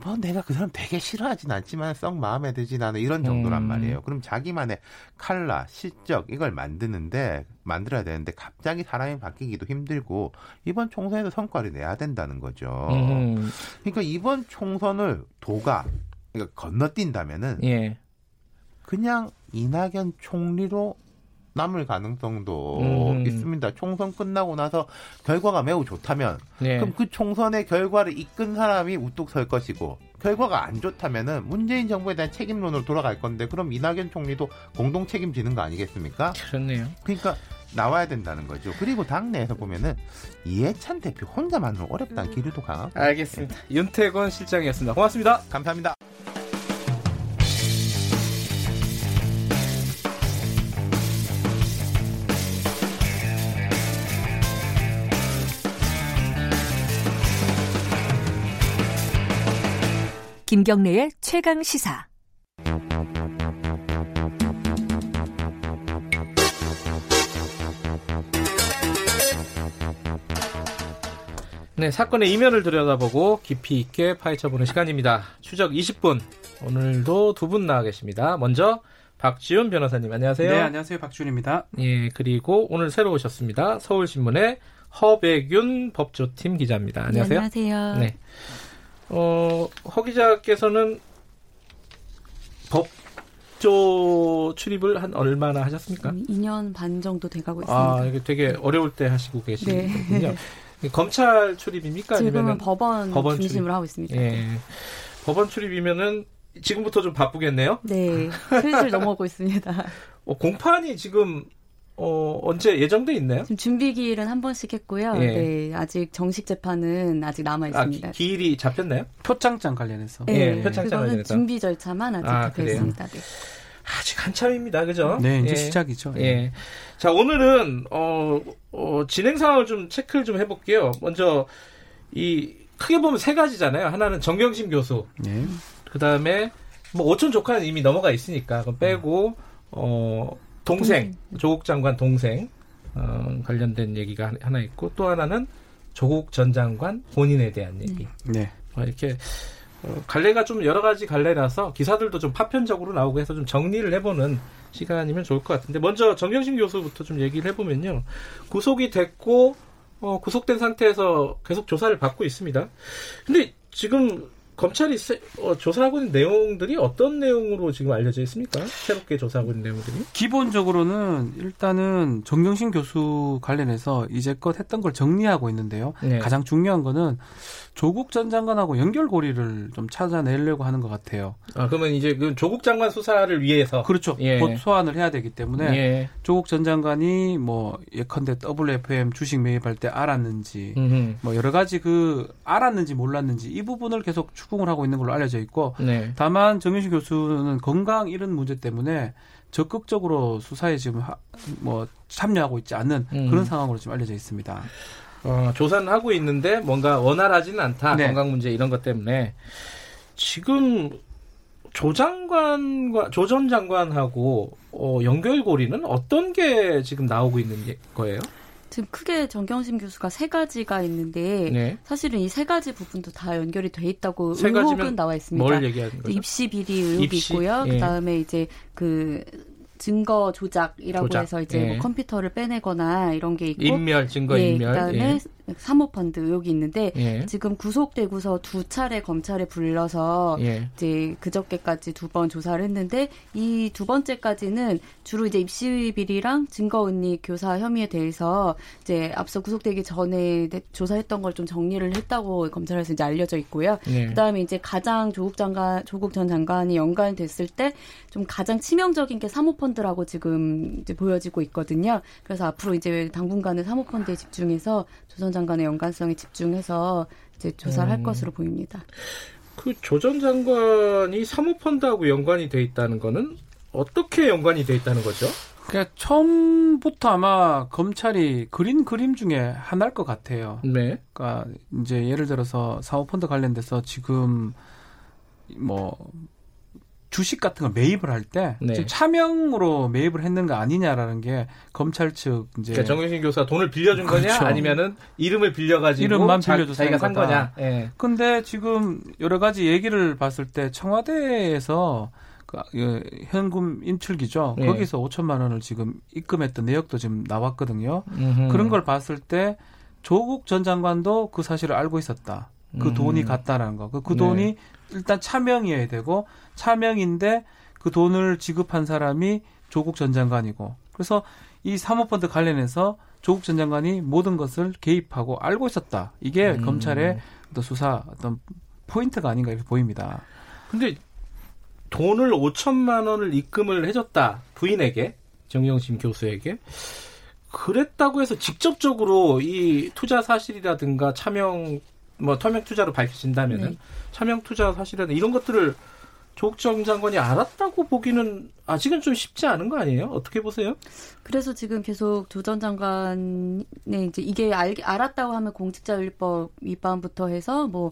뭐 내가 그 사람 되게 싫어하진 않지만 썩 마음에 들진 않은 이런 정도란 음. 말이에요. 그럼 자기만의 칼라, 실적 이걸 만드는데 만들어야 되는데 갑자기 사람이 바뀌기도 힘들고 이번 총선에서 성과를 내야 된다는 거죠. 음, 그러니까 이번 총선을 도가 그러니까 건너뛴다면은 예. 그냥 이낙연 총리로 남을 가능성도 음. 있습니다. 총선 끝나고 나서 결과가 매우 좋다면 네. 그럼 그 총선의 결과를 이끈 사람이 우뚝 설 것이고 결과가 안 좋다면은 문재인 정부에 대한 책임론으로 돌아갈 건데 그럼 이낙연 총리도 공동 책임지는 거 아니겠습니까? 그렇네요. 그러니까 나와야 된다는 거죠. 그리고 당내에서 보면은 이해찬 대표 혼자만은 어렵다는 기류도 강하고 알겠습니다. 윤태권 실장이었습니다. 고맙습니다. 감사합니다. 김경래의 최강 시사. 네, 사건의 이면을 들여다보고 깊이 있게 파헤쳐보는 시간입니다. 추적 20분. 오늘도 두 분 나와 계십니다. 먼저 박지훈 변호사님 안녕하세요. 네, 안녕하세요. 박준입니다. 예, 그리고 오늘 새로 오셨습니다. 서울신문의 허백윤 법조팀 기자입니다. 안녕하세요. 안녕하세요. 네. 어, 허 기자께서는 법조 출입을 한 얼마나 하셨습니까? 2년 반 정도 돼가고 있습니다. 아, 이게 되게 어려울 때 하시고 계시군요. 네. 검찰 출입입니까? 지금은 법원, 법원 중심으로 출입? 하고 있습니다. 예. 법원 출입이면은 지금부터 좀 바쁘겠네요. 네, 슬슬 넘어오고 있습니다. 어, 공판이 지금 어, 언제 예정돼 있나요? 지금 준비 기일은 한 번씩 했고요. 예. 네, 아직 정식 재판은 아직 남아 아, 있습니다. 기, 일이 잡혔나요? 표창장 관련해서. 네, 예, 표창장 그거는 관련해서. 준비 절차만 아직 아, 잡혀 그래요? 있습니다. 네. 아직 한참입니다. 그죠? 네, 이제 예. 시작이죠. 예. 자, 오늘은, 어, 어, 진행 상황을 좀 체크를 좀 해볼게요. 먼저, 이, 크게 보면 세 가지잖아요. 하나는 정경심 교수. 네. 그 다음에, 뭐, 오천 조카는 이미 넘어가 있으니까, 그럼 빼고, 어, 동생, 조국 장관 동생 어, 관련된 얘기가 하나 있고 또 하나는 조국 전 장관 본인에 대한 얘기. 네. 어, 이렇게 어, 갈래가 좀 여러 가지 갈래라서 기사들도 좀 파편적으로 나오고 해서 좀 정리를 해보는 시간이면 좋을 것 같은데 먼저 정경심 교수부터 좀 얘기를 해보면요 구속이 됐고 어, 구속된 상태에서 계속 조사를 받고 있습니다. 근데 지금 검찰이 세, 어, 조사하고 있는 내용들이 어떤 내용으로 지금 알려져 있습니까? 새롭게 조사하고 있는 내용들이? 기본적으로는 일단은 정경심 교수 관련해서 이제껏 했던 걸 정리하고 있는데요. 네. 가장 중요한 거는 조국 전 장관하고 연결고리를 좀 찾아내려고 하는 것 같아요. 아, 그러면 이제 그 조국 장관 수사를 위해서 그렇죠. 예. 곧 소환을 해야 되기 때문에 예. 조국 전 장관이 뭐 예컨대 WFM 주식 매입할 때 알았는지 음흠. 뭐 여러 가지 그 알았는지 몰랐는지 이 부분을 계속 추 궁을 하고 있는 걸로 알려져 있고 네. 다만 정윤식 교수는 건강 이런 문제 때문에 적극적으로 수사에 지금 하, 뭐 참여하고 있지 않는 음. 그런 상황으로 지금 알려져 있습니다. 어, 조사는 하고 있는데 뭔가 원활하지는 않다. 네. 건강 문제 이런 것 때문에 지금 조 장관과 조 전 장관하고 어, 연결고리는 어떤 게 지금 나오고 있는 게- 거예요? 지금 크게 정경심 교수가 세 가지가 있는데 네. 사실은 이 세 가지 부분도 다 연결이 돼 있다고 세 의혹은 나와 있습니다. 뭘 얘기하는 거죠? 입시 비리 의혹이 입시? 있고요. 예. 그다음에 이제 그 증거 조작이라고 조작. 해서 이제 예. 뭐 컴퓨터를 빼내거나 이런 게 있고 인멸, 증거 예, 인멸. 그다음에 예. 사모펀드 의혹이 있는데 예. 지금 구속되고서 두 차례 검찰에 불러서 예. 이제 그저께까지 두 번 조사를 했는데 이 두 번째까지는 주로 이제 입시 비리랑 증거 은닉 교사 혐의에 대해서 이제 앞서 구속되기 전에 대- 조사했던 걸 좀 정리를 했다고 검찰에서 이제 알려져 있고요. 네. 그다음에 이제 가장 조국 장관 조국 전 장관이 연관됐을 때 좀 가장 치명적인 게 사모펀드라고 지금 이제 보여지고 있거든요. 그래서 앞으로 이제 당분간은 사모펀드에 집중해서 조전 장관의 연관성에 집중해서 이제 조사를 할 음. 것으로 보입니다. 그 조전 장관이 사모펀드하고 연관이 돼 있다는 거는 어떻게 연관이 돼 있다는 거죠? 그러니까 처음부터 아마 검찰이 그린 그림 중에 하나일 것 같아요. 네. 그러니까 이제 예를 들어서 사모펀드 관련돼서 지금 뭐 주식 같은 걸 매입을 할때 네. 지금 차명으로 매입을 했는가 아니냐라는 게 검찰 측 이제 그러니까 정영신 교수가 돈을 빌려준 거냐 그렇죠. 아니면은 이름을 빌려가지고 이름만 자, 빌려줘서 자기가 산. 거냐? 예. 근데 지금 여러 가지 얘기를 봤을 때 청와대에서 그, 그 현금 인출기죠. 네. 거기서 5천만 원을 지금 입금했던 내역도 지금 나왔거든요. 음흠. 그런 걸 봤을 때 조국 전 장관도 그 사실을 알고 있었다. 그 음. 돈이 갔다라는 거. 그, 그 네. 돈이 일단 차명이어야 되고 차명인데 그 돈을 지급한 사람이 조국 전 장관이고. 그래서 이 사모펀드 관련해서 조국 전 장관이 모든 것을 개입하고 알고 있었다. 이게 음. 검찰의 어떤 수사 어떤 포인트가 아닌가 이렇게 보입니다. 근데 돈을 5천만 원을 입금을 해줬다 부인에게 정영심 교수에게 그랬다고 해서 직접적으로 이 투자 사실이라든가 차명 뭐 투명 투자로 밝혀진다면은 네. 차명 투자 사실이라든가 이런 것들을 조국 전 장관이 알았다고 보기는 아직은 좀 쉽지 않은 거 아니에요? 어떻게 보세요? 그래서 지금 계속 조 전 장관의 이제 이게 알, 알았다고 하면 공직자윤리법 위반부터 해서 뭐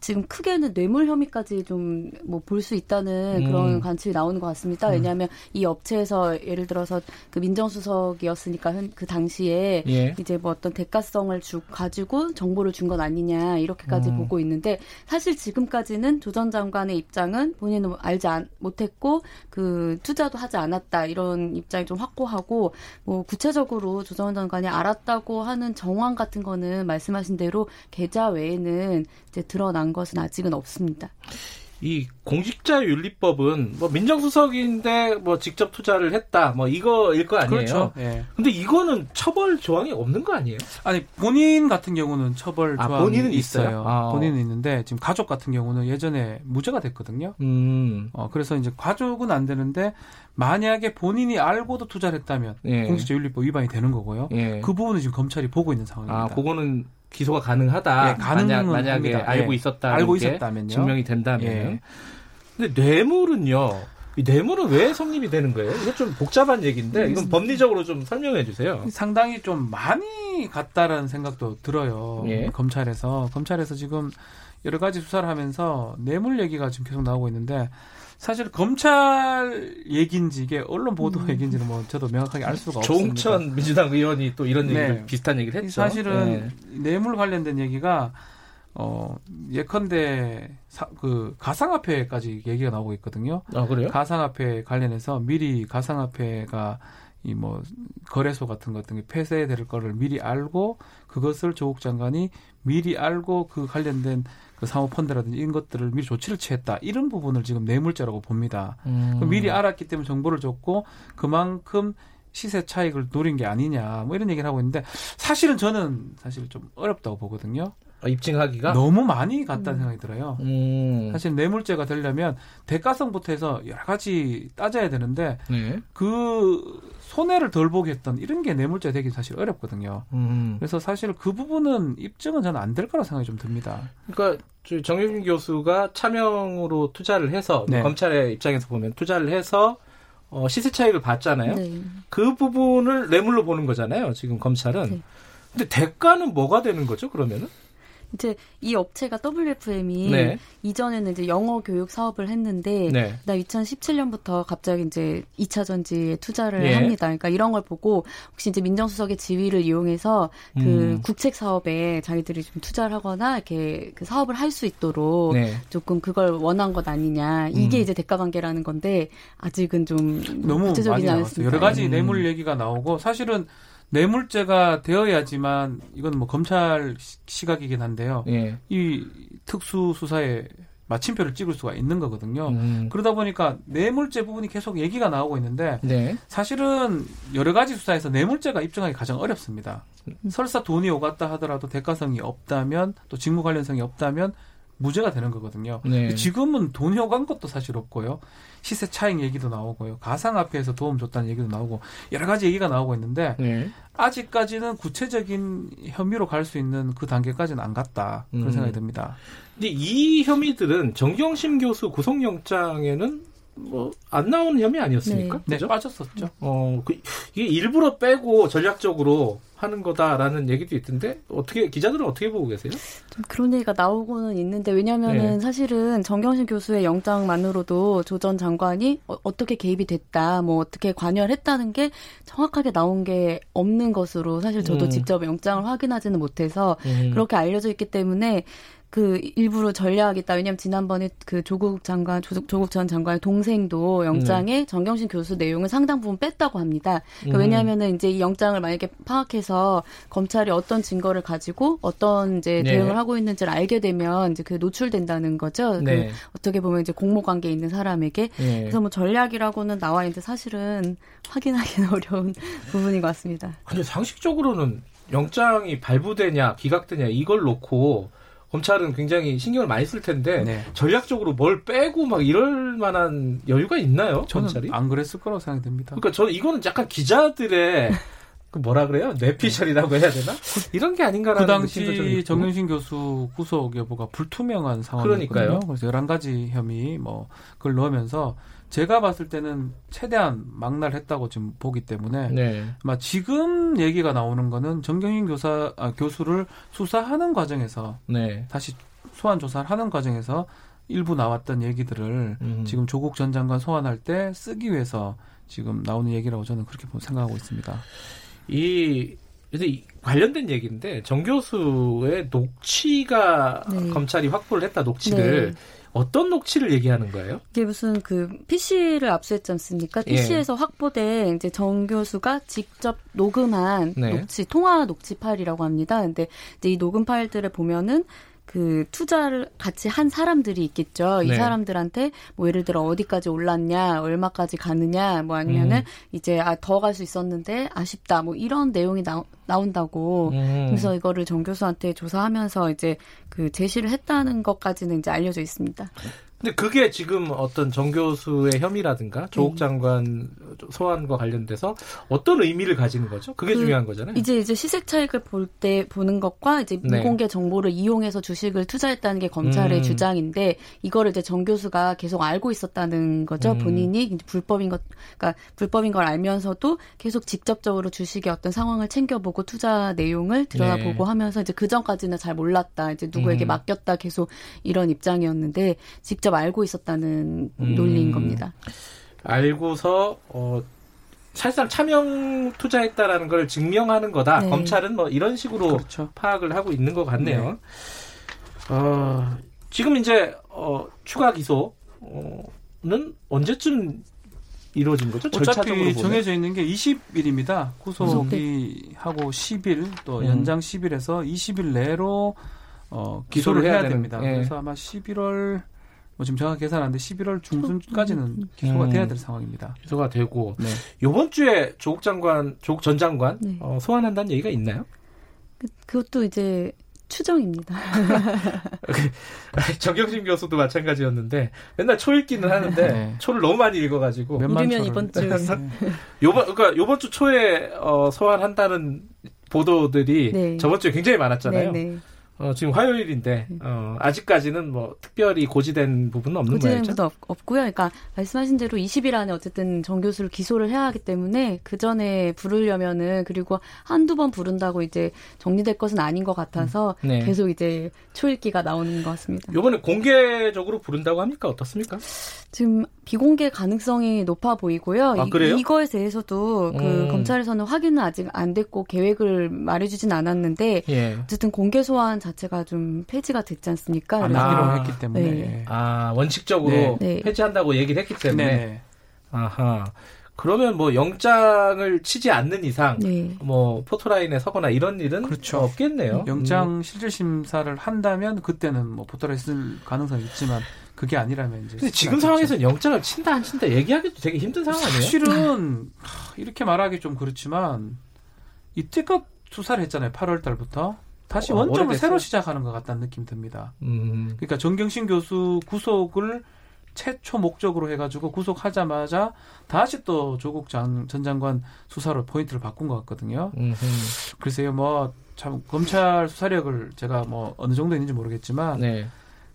지금 크게는 뇌물 혐의까지 좀 뭐 볼 수 있다는 음. 그런 관측이 나오는 것 같습니다. 왜냐하면 이 업체에서 예를 들어서 그 민정수석이었으니까 현- 그 당시에 예. 이제 뭐 어떤 대가성을 주 가지고 정보를 준 건 아니냐 이렇게까지 음. 보고 있는데 사실 지금까지는 조 전 장관의 입장은 본인은 알지 않, 못했고 그 투자 도 하지 않았다 이런 입장이 좀 확고하고 뭐 구체적으로 조전 장관이 알았다고 하는 정황 같은 거는 말씀하신 대로 계좌 외에는 이제 드러난 것은 아직은 없습니다. 이 공직자 윤리법은 뭐 민정수석인데 뭐 직접 투자를 했다 뭐 이거일 거 아니에요? 그렇죠. 예. 근데 이거는 처벌 조항이 없는 거 아니에요? 아니 본인 같은 경우는 처벌 아, 조항이 본인은 있어요. 있어요? 아. 본인은 있는데 지금 가족 같은 경우는 예전에 무죄가 됐거든요. 음. 어 그래서 이제 가족은 안 되는데 만약에 본인이 알고도 투자를 했다면 예. 공직자 윤리법 위반이 되는 거고요. 예. 그 부분은 지금 검찰이 보고 있는 상황입니다. 아, 그거는 기소가 가능하다. 예, 만약, 만약에 합니다. 알고 예. 있었다. 알고 있었다면요. 증명이 된다면. 예. 근데 뇌물은요. 이 뇌물은 왜 성립이 되는 거예요? 이게 좀 복잡한 얘기인데 음. 이건 법리적으로 좀 설명해 주세요. 상당히 좀 많이 갔다라는 생각도 들어요. 예. 검찰에서 검찰에서 지금 여러 가지 수사를 하면서 뇌물 얘기가 지금 계속 나오고 있는데 사실 검찰 얘기인지 이게 언론 보도 음. 얘기인지는 뭐 저도 명확하게 알 수가 없습니다. 조홍천 민주당 의원이 또 이런 얘기를 네. 비슷한 얘기를 했죠. 사실은 네. 뇌물 관련된 얘기가 어 예컨대 사, 그 가상화폐까지 얘기가 나오고 있거든요. 아 그래요? 가상화폐 관련해서 미리 가상화폐가 이 뭐 거래소 같은 것 같은 게 폐쇄될 거를 미리 알고 그것을 조국 장관이 미리 알고 그 관련된 그 사모펀드라든지 이런 것들을 미리 조치를 취했다 이런 부분을 지금 뇌물죄라고 봅니다. 음. 그 미리 알았기 때문에 정보를 줬고 그만큼 시세 차익을 노린 게 아니냐 뭐 이런 얘기를 하고 있는데 사실은 저는 사실 좀 어렵다고 보거든요. 아, 입증하기가 너무 많이 갔다는 생각이 들어요. 음. 사실 뇌물죄가 되려면 대가성부터 해서 여러 가지 따져야 되는데 네. 그 손해를 덜 보게 했던 이런 게 뇌물죄 되기 사실 어렵거든요. 음. 그래서 사실 그 부분은 입증은 저는 안 될 거라 생각이 좀 듭니다. 그러니까 저 정유진 교수가 차명으로 투자를 해서 네. 검찰의 입장에서 보면 투자를 해서 어, 시세 차익을 봤잖아요. 네. 그 부분을 뇌물로 보는 거잖아요. 지금 검찰은. 네. 근데 대가는 뭐가 되는 거죠? 그러면은? 이제 이 업체가 WFM이 네. 이전에는 이제 영어 교육 사업을 했는데 네. 나 2017년부터 갑자기 이제 2차 전지에 투자를 예. 합니다. 그러니까 이런 걸 보고 혹시 이제 민정수석의 지위를 이용해서 그 음. 국책 사업에 자기들이 좀 투자를 하거나 이렇게 그 사업을 할 수 있도록 네. 조금 그걸 원한 것 아니냐. 이게 음. 이제 대가 관계라는 건데 아직은 좀 너무 구체적이지. 않습니다. 여러 가지 음. 뇌물 얘기가 나오고 사실은 뇌물죄가 되어야지만 이건 뭐 검찰 시- 시각이긴 한데요. 예. 이 특수 수사에 마침표를 찍을 수가 있는 거거든요. 음. 그러다 보니까 뇌물죄 부분이 계속 얘기가 나오고 있는데 네. 사실은 여러 가지 수사에서 뇌물죄가 입증하기 가장 어렵습니다. 음. 설사 돈이 오갔다 하더라도 대가성이 없다면 또 직무 관련성이 없다면 무죄가 되는 거거든요. 네. 지금은 돈이 오간 것도 사실 없고요. 시세 차익 얘기도 나오고요. 가상화폐에서 도움 줬다는 얘기도 나오고 여러 가지 얘기가 나오고 있는데 네. 아직까지는 구체적인 혐의로 갈 수 있는 그 단계까지는 안 갔다 그런 음. 생각이 듭니다. 근데 이 혐의들은 정경심 교수 구속영장에는 뭐 안 나오는 혐의 아니었습니까? 네, 그죠? 빠졌었죠. 어, 그, 이게 일부러 빼고 전략적으로 하는 거다라는 얘기도 있던데 어떻게 기자들은 어떻게 보고 계세요? 좀 그런 얘기가 나오고는 있는데 왜냐하면은 네. 사실은 정경심 교수의 영장만으로도 조 전 장관이 어, 떻게 개입이 됐다, 뭐 어떻게 관여를 했다는 게 정확하게 나온 게 없는 것으로 사실 저도 음. 직접 영장을 확인하지는 못해서 음. 그렇게 알려져 있기 때문에 그 일부러 전략이다. 왜냐하면 지난번에 그 조국 장관, 조국, 조국 전 장관의 동생도 영장에 정경심 교수 내용을 상당 부분 뺐다고 합니다. 그러니까 음. 왜냐하면은 이제 이 영장을 만약에 파악해서 검찰이 어떤 증거를 가지고 어떤 이제 네. 대응을 하고 있는지를 알게 되면 이제 그 노출된다는 거죠. 네. 그 어떻게 보면 이제 공모 관계에 있는 사람에게 예. 그래서 뭐 전략이라고는 나와 있는데 사실은 확인하기는 어려운 부분인 것 같습니다. 근데 상식적으로는 영장이 발부되냐 기각되냐 이걸 놓고 검찰은 굉장히 신경을 많이 쓸 텐데 네. 전략적으로 뭘 빼고 막 이럴 만한 여유가 있나요? 저는 검찰이? 안 그랬을 거라고 생각이 듭니다. 그러니까 저는 이거는 약간 기자들의 그 뭐라 그래요? 뇌피셜이라고 해야 되나? 이런 게그 아닌가라는 좀 당시. 정윤신 교수 구속 여부가 불투명한 상황이었거든요. 그러니까요. 그래서 11가지 혐의 뭐 그걸 넣으면서 제가 봤을 때는 최대한 망랄했다고 지금 보기 때문에 네. 아마 지금 얘기가 나오는 거는 정경인 교사 아, 교수를 수사하는 과정에서 네. 다시 소환 조사를 하는 과정에서 일부 나왔던 얘기들을 음. 지금 조국 전 장관 소환할 때 쓰기 위해서 지금 나오는 얘기라고 저는 그렇게 생각하고 있습니다. 이 근데 이 관련된 얘기인데 정 교수의 녹취가 네. 검찰이 확보를 했다 녹취를 네. 어떤 녹취를 얘기하는 거예요? 이게 무슨 그 PC를 압수했지 않습니까? 예. PC에서 확보된 이제 정 교수가 직접 녹음한 네. 녹취, 통화 녹취 파일이라고 합니다. 근데 이제 이 녹음 파일들을 보면은 그 투자를 같이 한 사람들이 있겠죠. 이 네. 사람들한테 뭐 예를 들어 어디까지 올랐냐, 얼마까지 가느냐, 뭐 아니면은 음. 이제 아, 더 갈 수 있었는데 아쉽다, 뭐 이런 내용이 나, 나온다고. 음. 그래서 이거를 정 교수한테 조사하면서 이제 그 제시를 했다는 것까지는 이제 알려져 있습니다. 근데 그게 지금 어떤 정 교수의 혐의라든가 조국 장관 소환과 관련돼서 어떤 의미를 가지는 거죠? 그게 그 중요한 거잖아요. 이제 이제 시세 차익을 볼 때 보는 것과 이제 네. 미공개 정보를 이용해서 주식을 투자했다는 게 검찰의 음. 주장인데 이거를 이제 정 교수가 계속 알고 있었다는 거죠. 음. 본인이 불법인 것, 그러니까 불법인 걸 알면서도 계속 직접적으로 주식의 어떤 상황을 챙겨보고 투자 내용을 들여다보고 네. 하면서 이제 그 전까지는 잘 몰랐다. 이제 누구에게 음. 맡겼다 계속 이런 입장이었는데 직접 알고 있었다는 음. 논리인 겁니다. 알고서 어 사실상 차명 투자했다라는 걸 증명하는 거다. 네. 검찰은 뭐 이런 식으로 그렇죠. 파악을 하고 있는 것 같네요. 네. 어, 지금 이제 어, 추가 기소는 언제쯤 이루어진 거죠? 절차적으로 어차피 보면? 정해져 있는 게 20일입니다. 구속이 하고 10일 또 음. 연장 10일에서 20일 내로 어, 기소를 기소를 해야 해야, 됩니다. 예. 그래서 아마 11월 뭐 지금 정확히 계산 안 돼. 11월 중순까지는 기소가 음. 돼야 될 상황입니다. 기소가 되고 네. 이번 주에 조국 장관, 조국 전 장관 네. 어, 소환한다는 얘기가 있나요? 그, 그것도 이제 추정입니다. 정경심 교수도 마찬가지였는데 맨날 초 읽기는 하는데 네. 초를 너무 많이 읽어가지고 몇만 이르면. 이번 주 요번 그러니까 요번 주 초에 어, 소환한다는 보도들이 네. 저번 주에 굉장히 많았잖아요. 네네. 어, 지금 화요일인데 어, 아직까지는 뭐 특별히 고지된 부분은 없는 고지된 거죠. 것도 없- 없고요. 그러니까 말씀하신 대로 20일 안에 어쨌든 정 교수를 기소를 해야 하기 때문에 그 전에 부르려면은 그리고 한두 번 부른다고 이제 정리될 것은 아닌 것 같아서 네. 계속 이제 초읽기가 나오는 것 같습니다. 요번에 공개적으로 부른다고 합니까? 어떻습니까? 지금 비공개 가능성이 높아 보이고요. 아, 이- 그래요? 이 거에 대해서도 그 음. 검찰에서는 확인은 아직 안 됐고 계획을 말해주진 않았는데 예. 어쨌든 공개 소환 자 체가 좀 폐지가 됐지 않습니까? 안 하기로 아. 했기 때문에. 네. 아 원칙적으로 네. 네. 폐지한다고 얘기를 했기 때문에 네. 아하. 그러면 뭐 영장을 치지 않는 이상 네. 뭐 포토라인에 서거나 이런 일은 그렇죠. 없겠네요. 음. 영장 실질 심사를 한다면 그때는 뭐 보따라 있을 가능성이 있지만 그게 아니라면 이제 근데 지금. 상황에서는 영장을 친다 안 친다 얘기하기도 되게 힘든 상황 아니에요? 사실은 하, 이렇게 말하기 좀 그렇지만 이때껏 수사를 했잖아요. 8월 달부터 다시 어, 원점을. 새로 시작하는 것 같다는 느낌 듭니다. 음. 그러니까 정경심 교수 구속을 최초 목적으로 해가지고 구속하자마자 다시 또 조국 장, 전 장관 수사로 포인트를 바꾼 것 같거든요. 음흠. 글쎄요, 뭐 참 검찰 수사력을 제가 뭐 어느 정도 있는지 모르겠지만 네.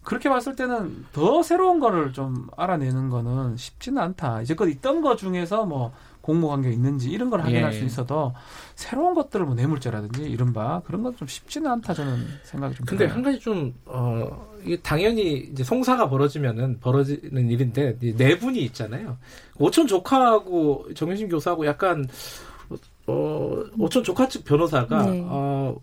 그렇게 봤을 때는 더 새로운 거를 좀 알아내는 거는 쉽지는 않다. 이제껏 있던 거 중에서 뭐 공모 관계 있는지 이런 걸 확인할 예. 수 있어도 새로운 것들을 뭐 뇌물죄라든지 이른바 그런 건 좀 쉽지는 않다 저는 생각이 좀 근데 들어요. 한 가지 좀, 어, 이게 당연히 이제 송사가 벌어지면은 벌어지는 일인데, 이 내분이 있잖아요. 오촌 조카하고 정현신 교수하고 약간, 어, 오촌 조카 측 변호사가, 네. 어,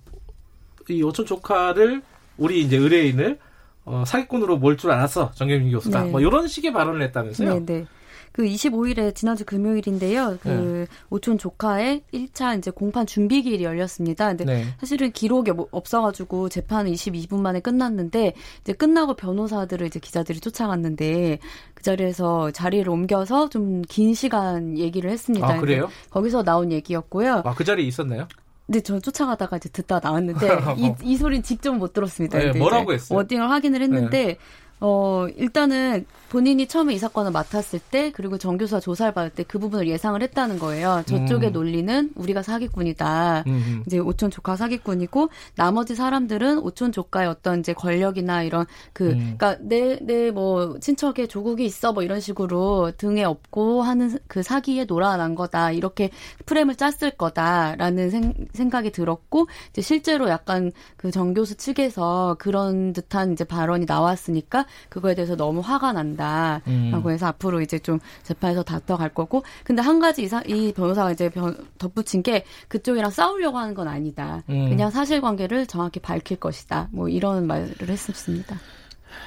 이 오촌 조카를, 우리 이제 의뢰인을, 어, 사기꾼으로 몰 줄 알았어. 정현신 교수가. 네. 뭐, 이런 식의 발언을 했다면서요? 네, 네. 그 25일에 지난주 금요일인데요. 그 네. 오촌 조카의 1차 이제 공판 준비 기일이 열렸습니다. 근데 네. 사실은 기록이 뭐 없어가지고 재판은 22분 만에 끝났는데 이제 끝나고 변호사들을 이제 기자들이 쫓아갔는데 그 자리에서 자리를 옮겨서 좀 긴 시간 얘기를 했습니다. 아, 그래요? 거기서 나온 얘기였고요. 아, 그 자리에 있었나요? 근데 저 쫓아가다가 이제 듣다 나왔는데 이, 이 소리는 직접 못 들었습니다. 네, 뭐라고 했어요? 네. 워딩을 확인을 했는데 어 일단은 본인이 처음에 이 사건을 맡았을 때 그리고 정 교수가 조사를 받을 때 그 부분을 예상을 했다는 거예요. 저쪽의 음. 논리는 우리가 사기꾼이다. 음. 이제 오촌 조카 사기꾼이고 나머지 사람들은 오촌 조카의 어떤 이제 권력이나 이런 그 음. 그러니까 내 내 뭐 친척에 조국이 있어 뭐 이런 식으로 등에 업고 하는 그 사기에 놀아난 거다 이렇게 프레임을 짰을 거다라는 생, 생각이 들었고 이제 실제로 약간 그 정 교수 측에서 그런 듯한 이제 발언이 나왔으니까 그거에 대해서 너무 화가 난다라고 음. 해서 앞으로 이제 좀 재판에서 다퉈갈 거고 근데 한 가지 이사, 이 변호사가 이제 변- 덧붙인 게 그쪽이랑 싸우려고 하는 건 아니다. 음. 그냥 사실관계를 정확히 밝힐 것이다. 뭐 이런 말을 했었습니다.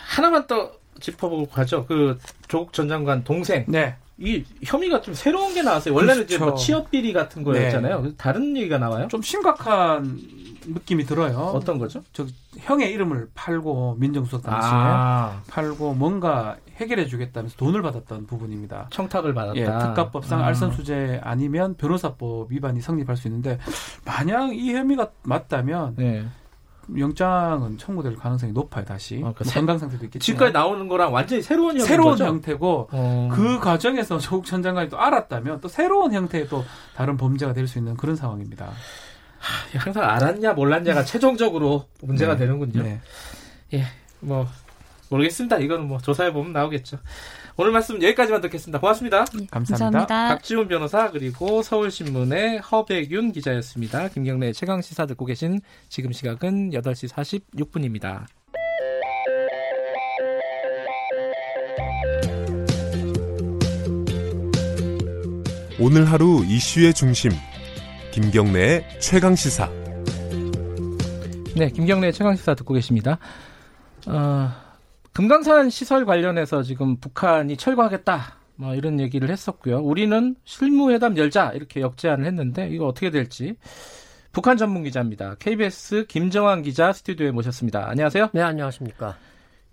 하나만 더 짚어보고 가죠. 그 조국 전 장관 동생. 네. 이 혐의가 좀 새로운 게 나왔어요. 원래는 이제 뭐 그렇죠. 취업 비리 같은 거였잖아요. 그래서 다른 얘기가 나와요? 좀 심각한 느낌이 들어요. 어떤 거죠? 저 형의 이름을 팔고 민정수석 당시에 아, 팔고 뭔가 해결해 주겠다면서 돈을 받았던 부분입니다. 청탁을 받았다. 예, 특가법상 아. 알선수재 아니면 변호사법 위반이 성립할 수 있는데 만약 이 혐의가 맞다면 네. 영장은 청구될 가능성이 높아요 다시 아, 그뭐 새- 건강 상태도 있겠지만 지금까지 나오는 거랑 완전히 새로운 새로운 거죠? 형태고 어. 그 과정에서 조국 전 장관이 또 알았다면 또 새로운 형태의 또 다른 범죄가 될 수 있는 그런 상황입니다. 항상 알았냐 몰랐냐가 최종적으로 문제가 네. 되는군요. 네. 예, 뭐 모르겠습니다. 이거는 뭐 조사해 보면 나오겠죠. 오늘 말씀 여기까지만 듣겠습니다. 고맙습니다. 감사합니다. 박지훈 변호사 그리고 서울신문의 허백윤 기자였습니다. 김경래 최강 시사 듣고 계신 지금 시각은 8시 46분입니다. 오늘 하루 이슈의 중심 김경래의 최강 시사 네, 김경래 최강 시사 듣고 계십니다. 어, 금강산 시설 관련해서 지금 북한이 철거하겠다. 뭐 이런 얘기를 했었고요. 우리는 실무회담 열자 이렇게 역제안을 했는데 이거 어떻게 될지 북한 전문 기자입니다. KBS 김정환 기자 스튜디오에 모셨습니다. 안녕하세요. 네, 안녕하십니까.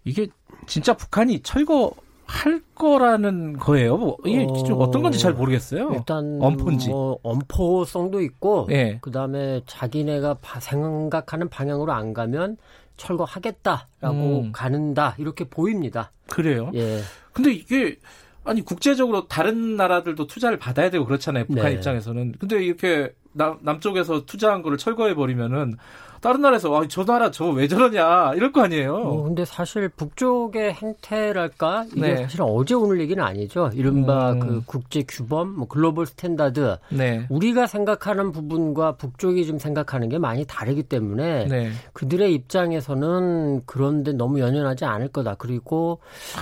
이게 진짜 북한이 철거 할 거라는 거예요. 뭐 이게 어, 좀 어떤 건지 잘 모르겠어요. 일단 엄포인지. 뭐 엄포성도 있고 예. 그다음에 자기네가 바- 생각하는 방향으로 안 가면 철거하겠다라고 음. 가는다 이렇게 보입니다. 그래요. 예. 근데 이게 아니 국제적으로 다른 나라들도 투자를 받아야 되고 그렇잖아요. 북한 네. 입장에서는. 근데 이렇게 남, 남쪽에서 투자한 거를 철거해 버리면은 다른 나라에서 아, 저 나라 저거 왜 저러냐 이럴 거 아니에요. 어, 근데 사실 북쪽의 행태랄까 이게 네. 사실 어제 오늘 얘기는 아니죠. 이른바 음. 그 국제 규범, 뭐 global standard. 네. 우리가 생각하는 부분과 북쪽이 좀 생각하는 게 많이 다르기 때문에 네. 그들의 입장에서는 그런데 너무 연연하지 않을 거다. 그리고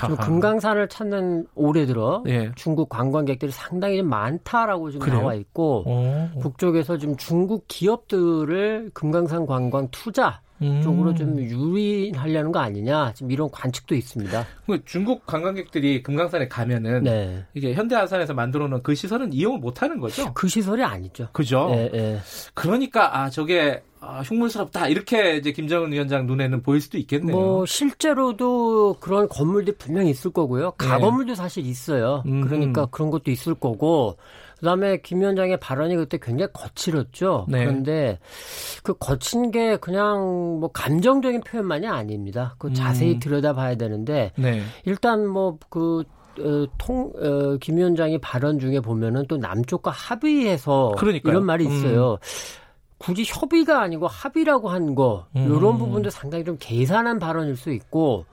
좀. 금강산을 찾는 올해 들어 예. 중국 관광객들이 상당히 좀 많다라고 지금 그래요? 나와 있고 어. 북쪽에서 지금 중국 기업들을 금강산 관광 투자 음. 쪽으로 좀 유인하려는 거 아니냐 지금 이런 관측도 있습니다. 그 중국 관광객들이 금강산에 가면은 네. 이게 현대아산에서 만들어 놓은 그 시설은 이용을 못 하는 거죠. 그 시설이 아니죠. 그죠? 예, 예. 그러니까 아 저게 아, 흉물스럽다 이렇게 이제 김정은 위원장 눈에는 보일 수도 있겠네요. 뭐 실제로도 그런 건물들이 분명히 있을 거고요. 네. 가건물도 사실 있어요. 음. 그러니까 그런 것도 있을 거고. 그다음에 김 위원장의 발언이 그때 굉장히 거칠었죠. 네. 그런데 그 거친 게 그냥 뭐 감정적인 표현만이 아닙니다. 그 음. 자세히 들여다봐야 되는데 네. 일단 뭐그 어, 통, 어, 김 위원장이 발언 중에 보면은 또 남쪽과 합의해서 그러니까요. 이런 말이 음. 있어요. 굳이 협의가 아니고 합의라고 한 거, 음. 이런 부분도 상당히 좀 계산한 발언일 수 있고,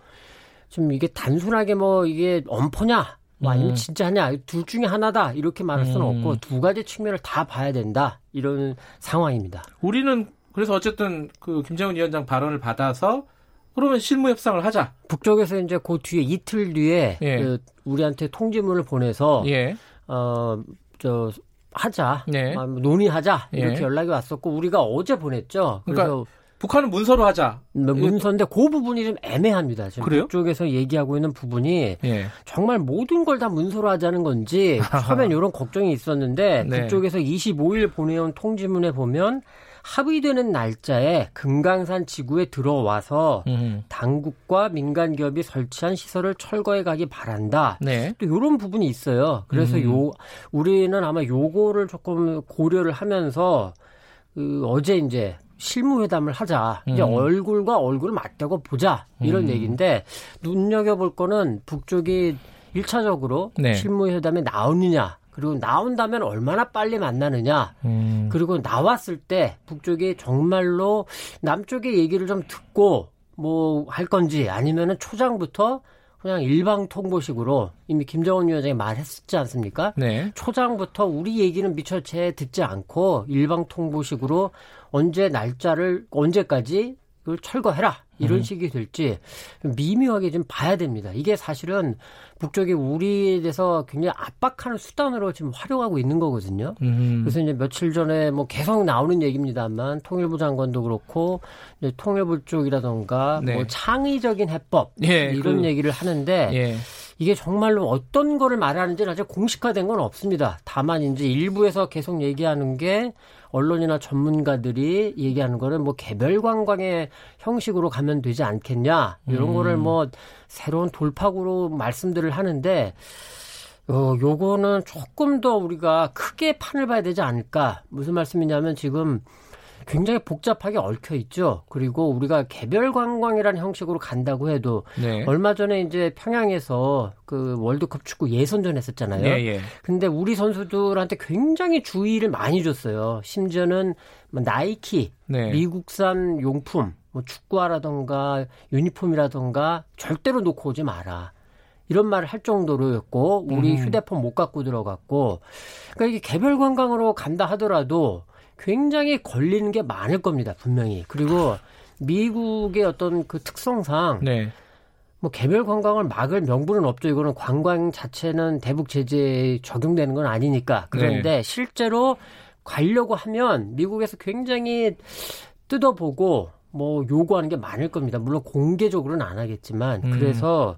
좀 이게 단순하게 뭐 이게 엄포냐, 뭐 아니면 음. 진짜냐, 둘 중에 하나다, 이렇게 말할 수는 음. 없고, 두 가지 측면을 다 봐야 된다, 이런 상황입니다. 우리는 그래서 어쨌든 그 김정은 위원장 발언을 받아서 그러면 실무 협상을 하자. 북쪽에서 이제 그 뒤에 이틀 뒤에 예. 그 우리한테 통지문을 보내서 예. 어, 저, 하자. 뭐 논의하자. 예. 이렇게 연락이 왔었고, 우리가 어제 보냈죠. 그래서 그러니까 북한은 문서로 하자. 뭐 문서인데 그 부분이 좀 애매합니다. 지금 그래요? 북쪽에서 얘기하고 있는 부분이 예. 정말 모든 걸 다 문서로 하자는 건지 처음엔 이런 걱정이 있었는데 네. 북쪽에서 25일 보내온 통지문에 보면 합의되는 날짜에 금강산 지구에 들어와서 음. 당국과 민간 기업이 설치한 시설을 철거해 가기 바란다. 네. 또 이런 부분이 있어요. 그래서 음. 요 우리는 아마 요거를 조금 고려를 하면서 그 어제 이제 실무회담을 하자. 이제 음. 얼굴과 얼굴을 맞대고 보자. 이런 음. 얘기인데 눈여겨볼 거는 북쪽이 1차적으로 네. 실무회담에 나오느냐. 그리고 나온다면 얼마나 빨리 만나느냐. 음. 그리고 나왔을 때 북쪽이 정말로 남쪽의 얘기를 좀 듣고 뭐 할 건지 아니면은 초장부터 그냥 일방 통보식으로 이미 김정은 위원장이 말했지 않습니까? 네. 초장부터 우리 얘기는 미처 채 듣지 않고 일방 통보식으로 언제 날짜를 언제까지 그걸 철거해라 이런 음. 식이 될지 미묘하게 좀 봐야 됩니다. 이게 사실은 북쪽이 우리에 대해서 굉장히 압박하는 수단으로 지금 활용하고 있는 거거든요. 음. 그래서 이제 며칠 전에 뭐 계속 나오는 얘기입니다만 통일부 장관도 그렇고 이제 통일부 쪽이라던가 네. 뭐 창의적인 해법 예, 이런 그- 얘기를 하는데 예. 이게 정말로 어떤 거를 말하는지는 아직 공식화된 건 없습니다. 다만 이제 일부에서 계속 얘기하는 게 언론이나 전문가들이 얘기하는 거는 뭐 개별 관광의 형식으로 가면 되지 않겠냐 이런 음. 거를 뭐 새로운 돌파구로 말씀들을 하는데 어 요거는 조금 더 우리가 크게 판을 봐야 되지 않을까 무슨 말씀이냐면 지금 굉장히 복잡하게 얽혀 있죠. 그리고 우리가 개별 관광이라는 형식으로 간다고 해도 네. 얼마 전에 이제 평양에서 그 월드컵 축구 예선전 했었잖아요. 네, 예. 근데 우리 선수들한테 굉장히 주의를 많이 줬어요. 심지어는 뭐 나이키, 네. 미국산 용품, 뭐 축구화라던가 유니폼이라던가 절대로 놓고 오지 마라. 이런 말을 할 정도로였고 우리 음. 휴대폰 못 갖고 들어갔고 그러니까 이게 개별 관광으로 간다 하더라도 굉장히 걸리는 게 많을 겁니다 분명히 그리고 미국의 어떤 그 특성상 네. 뭐 개별 관광을 막을 명분은 없죠. 이거는 관광 자체는 대북 제재에 적용되는 건 아니니까. 그런데 네. 실제로 가려고 하면 미국에서 굉장히 뜯어보고 뭐 요구하는 게 많을 겁니다. 물론 공개적으로는 안 하겠지만 음. 그래서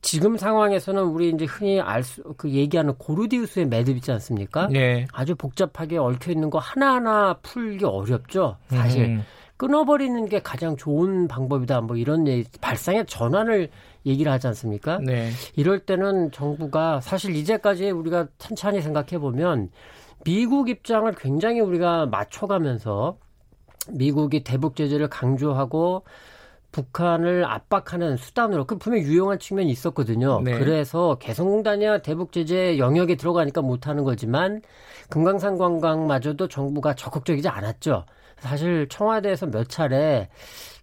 지금 상황에서는 우리 이제 흔히 알 수 그 얘기하는 고르디우스의 매듭 있지 않습니까? 네. 아주 복잡하게 얽혀 있는 거 하나하나 풀기 어렵죠. 사실 음. 끊어버리는 게 가장 좋은 방법이다. 뭐 이런 얘기, 발상의 전환을 얘기를 하지 않습니까? 네. 이럴 때는 정부가 사실 이제까지 우리가 천천히 생각해 보면 미국 입장을 굉장히 우리가 맞춰가면서 미국이 대북 제재를 강조하고 북한을 압박하는 수단으로 그 분명 유용한 측면이 있었거든요. 네. 그래서 개성공단이야 대북 제재 영역에 들어가니까 못하는 거지만 금강산 관광마저도 정부가 적극적이지 않았죠. 사실 청와대에서 몇 차례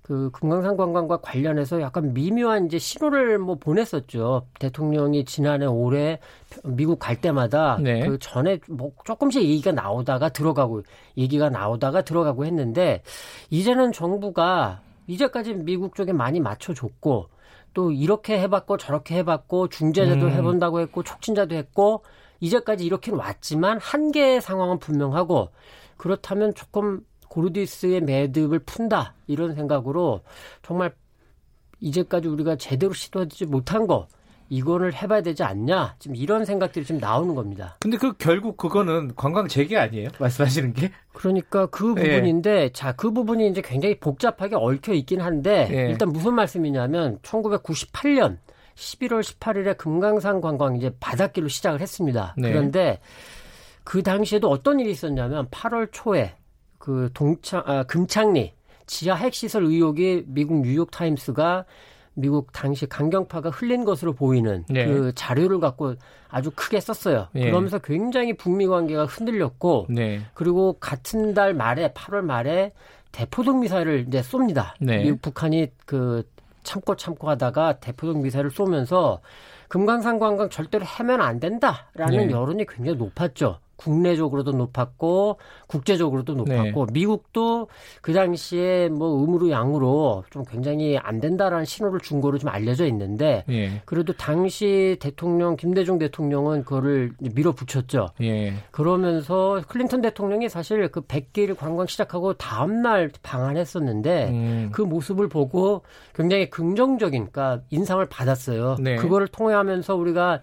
그 금강산 관광과 관련해서 약간 미묘한 이제 신호를 뭐 보냈었죠. 대통령이 지난해 올해 미국 갈 때마다 네. 그 전에 뭐 조금씩 얘기가 나오다가 들어가고 얘기가 나오다가 들어가고 했는데 이제는 정부가 이제까지 미국 쪽에 많이 맞춰줬고 또 이렇게 해봤고 저렇게 해봤고 중재자도 음. 해본다고 했고 촉진자도 했고 이제까지 이렇게는 왔지만 한계의 상황은 분명하고 그렇다면 조금 고르디스의 매듭을 푼다 이런 생각으로 정말 이제까지 우리가 제대로 시도하지 못한 거 이거를 해봐야 되지 않냐 지금 이런 생각들이 지금 나오는 겁니다. 근데 그 결국 그거는 관광 재개 아니에요? 말씀하시는 게? 그러니까 그 예. 부분인데 예. 자그 부분이 이제 굉장히 복잡하게 얽혀 있긴 한데 예. 일단 무슨 말씀이냐면 1998년 11월 18일에 금강산 관광 이제 바닷길로 시작을 했습니다. 네. 그런데 그 당시에도 어떤 일이 있었냐면 8월 초에 그 동창 아, 금창리 지하 핵시설 의혹이 미국 뉴욕 타임스가 미국 당시 강경파가 흘린 것으로 보이는 네. 그 자료를 갖고 아주 크게 썼어요. 네. 그러면서 굉장히 북미 관계가 흔들렸고 네. 그리고 같은 달 말에 8월 말에 대포동 미사일을 이제 쏩니다. 네. 미국 북한이 그 참고 참고 하다가 대포동 미사일을 쏘면서 금강산 관광 절대로 해면 안 된다라는 네. 여론이 굉장히 높았죠. 국내적으로도 높았고 국제적으로도 높았고 네. 미국도 그 당시에 뭐 음으로 양으로 좀 굉장히 안 된다라는 신호를 준 거로 좀 알려져 있는데 예. 그래도 당시 대통령 김대중 대통령은 그거를 밀어붙였죠. 예. 그러면서 클린턴 대통령이 사실 그 100길 관광 시작하고 다음 날 방한했었는데 음. 그 모습을 보고 굉장히 긍정적인 그러니까 인상을 받았어요. 네. 그거를 통해하면서 우리가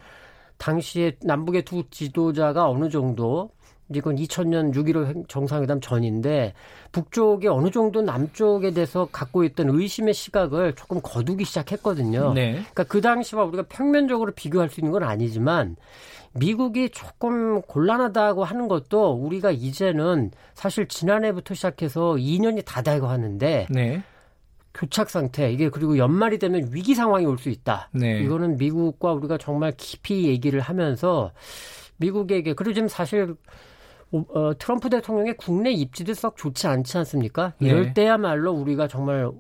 당시에 남북의 두 지도자가 어느 정도 이건 2000년 6.15 정상회담 전인데 북쪽에 어느 정도 남쪽에 대해서 갖고 있던 의심의 시각을 조금 거두기 시작했거든요. 네. 그러니까 그 당시와 우리가 평면적으로 비교할 수 있는 건 아니지만 미국이 조금 곤란하다고 하는 것도 우리가 이제는 사실 지난해부터 시작해서 2년이 다 되고 하는데 네. 교착 상태 이게 그리고 연말이 되면 위기 상황이 올 수 있다. 네. 이거는 미국과 우리가 정말 깊이 얘기를 하면서 미국에게 그리고 지금 사실 어, 트럼프 대통령의 국내 입지도 썩 좋지 않지 않습니까? 네. 이럴 때야말로 우리가 정말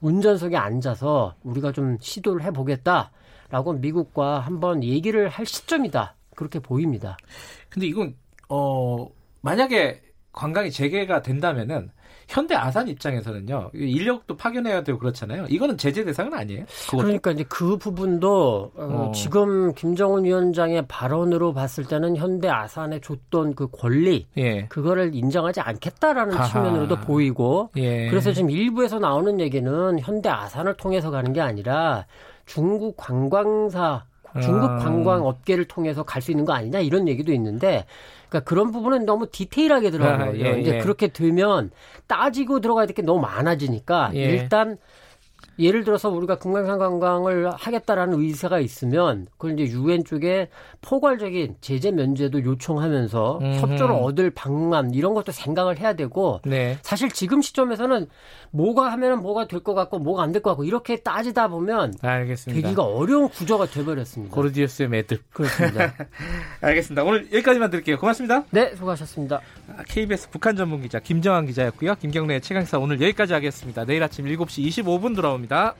운전석에 앉아서 우리가 좀 시도를 해보겠다라고 미국과 한번 얘기를 할 시점이다. 그렇게 보입니다. 근데 이건 어 만약에 관광이 재개가 된다면은 현대 아산 입장에서는요 인력도 파견해야 되고 그렇잖아요. 이거는 제재 대상은 아니에요. 그것도? 그러니까 이제 그 부분도 어, 어. 지금 김정은 위원장의 발언으로 봤을 때는 현대 아산에 줬던 그 권리 예. 그거를 인정하지 않겠다라는 아하. 측면으로도 보이고 예. 그래서 지금 일부에서 나오는 얘기는 현대 아산을 통해서 가는 게 아니라 중국 관광사 중국 아. 관광 업계를 통해서 갈 수 있는 거 아니냐 이런 얘기도 있는데 그러니까 그런 부분은 너무 디테일하게 들어가요. 아, 예, 이제 예. 그렇게 되면 따지고 들어가야 될 게 너무 많아지니까 예. 일단 예를 들어서 우리가 금강산 관광을 하겠다라는 의사가 있으면 그걸 이제 유엔 쪽에 포괄적인 제재 면제도 요청하면서 음흠. 협조를 얻을 방안 이런 것도 생각을 해야 되고 네. 사실 지금 시점에서는 뭐가 하면은 뭐가 될 것 같고 뭐가 안 될 것 같고 이렇게 따지다 보면 알겠습니다. 되기가 어려운 구조가 돼버렸습니다. 고르디우스의 매듭. 그렇습니다. 알겠습니다. 오늘 여기까지만 드릴게요. 고맙습니다. 네, 수고하셨습니다. KBS 북한 전문 기자 김정환 기자였고요. 김경래의 최강사 오늘 여기까지 하겠습니다. 내일 아침 7시 25분 돌아옵니다.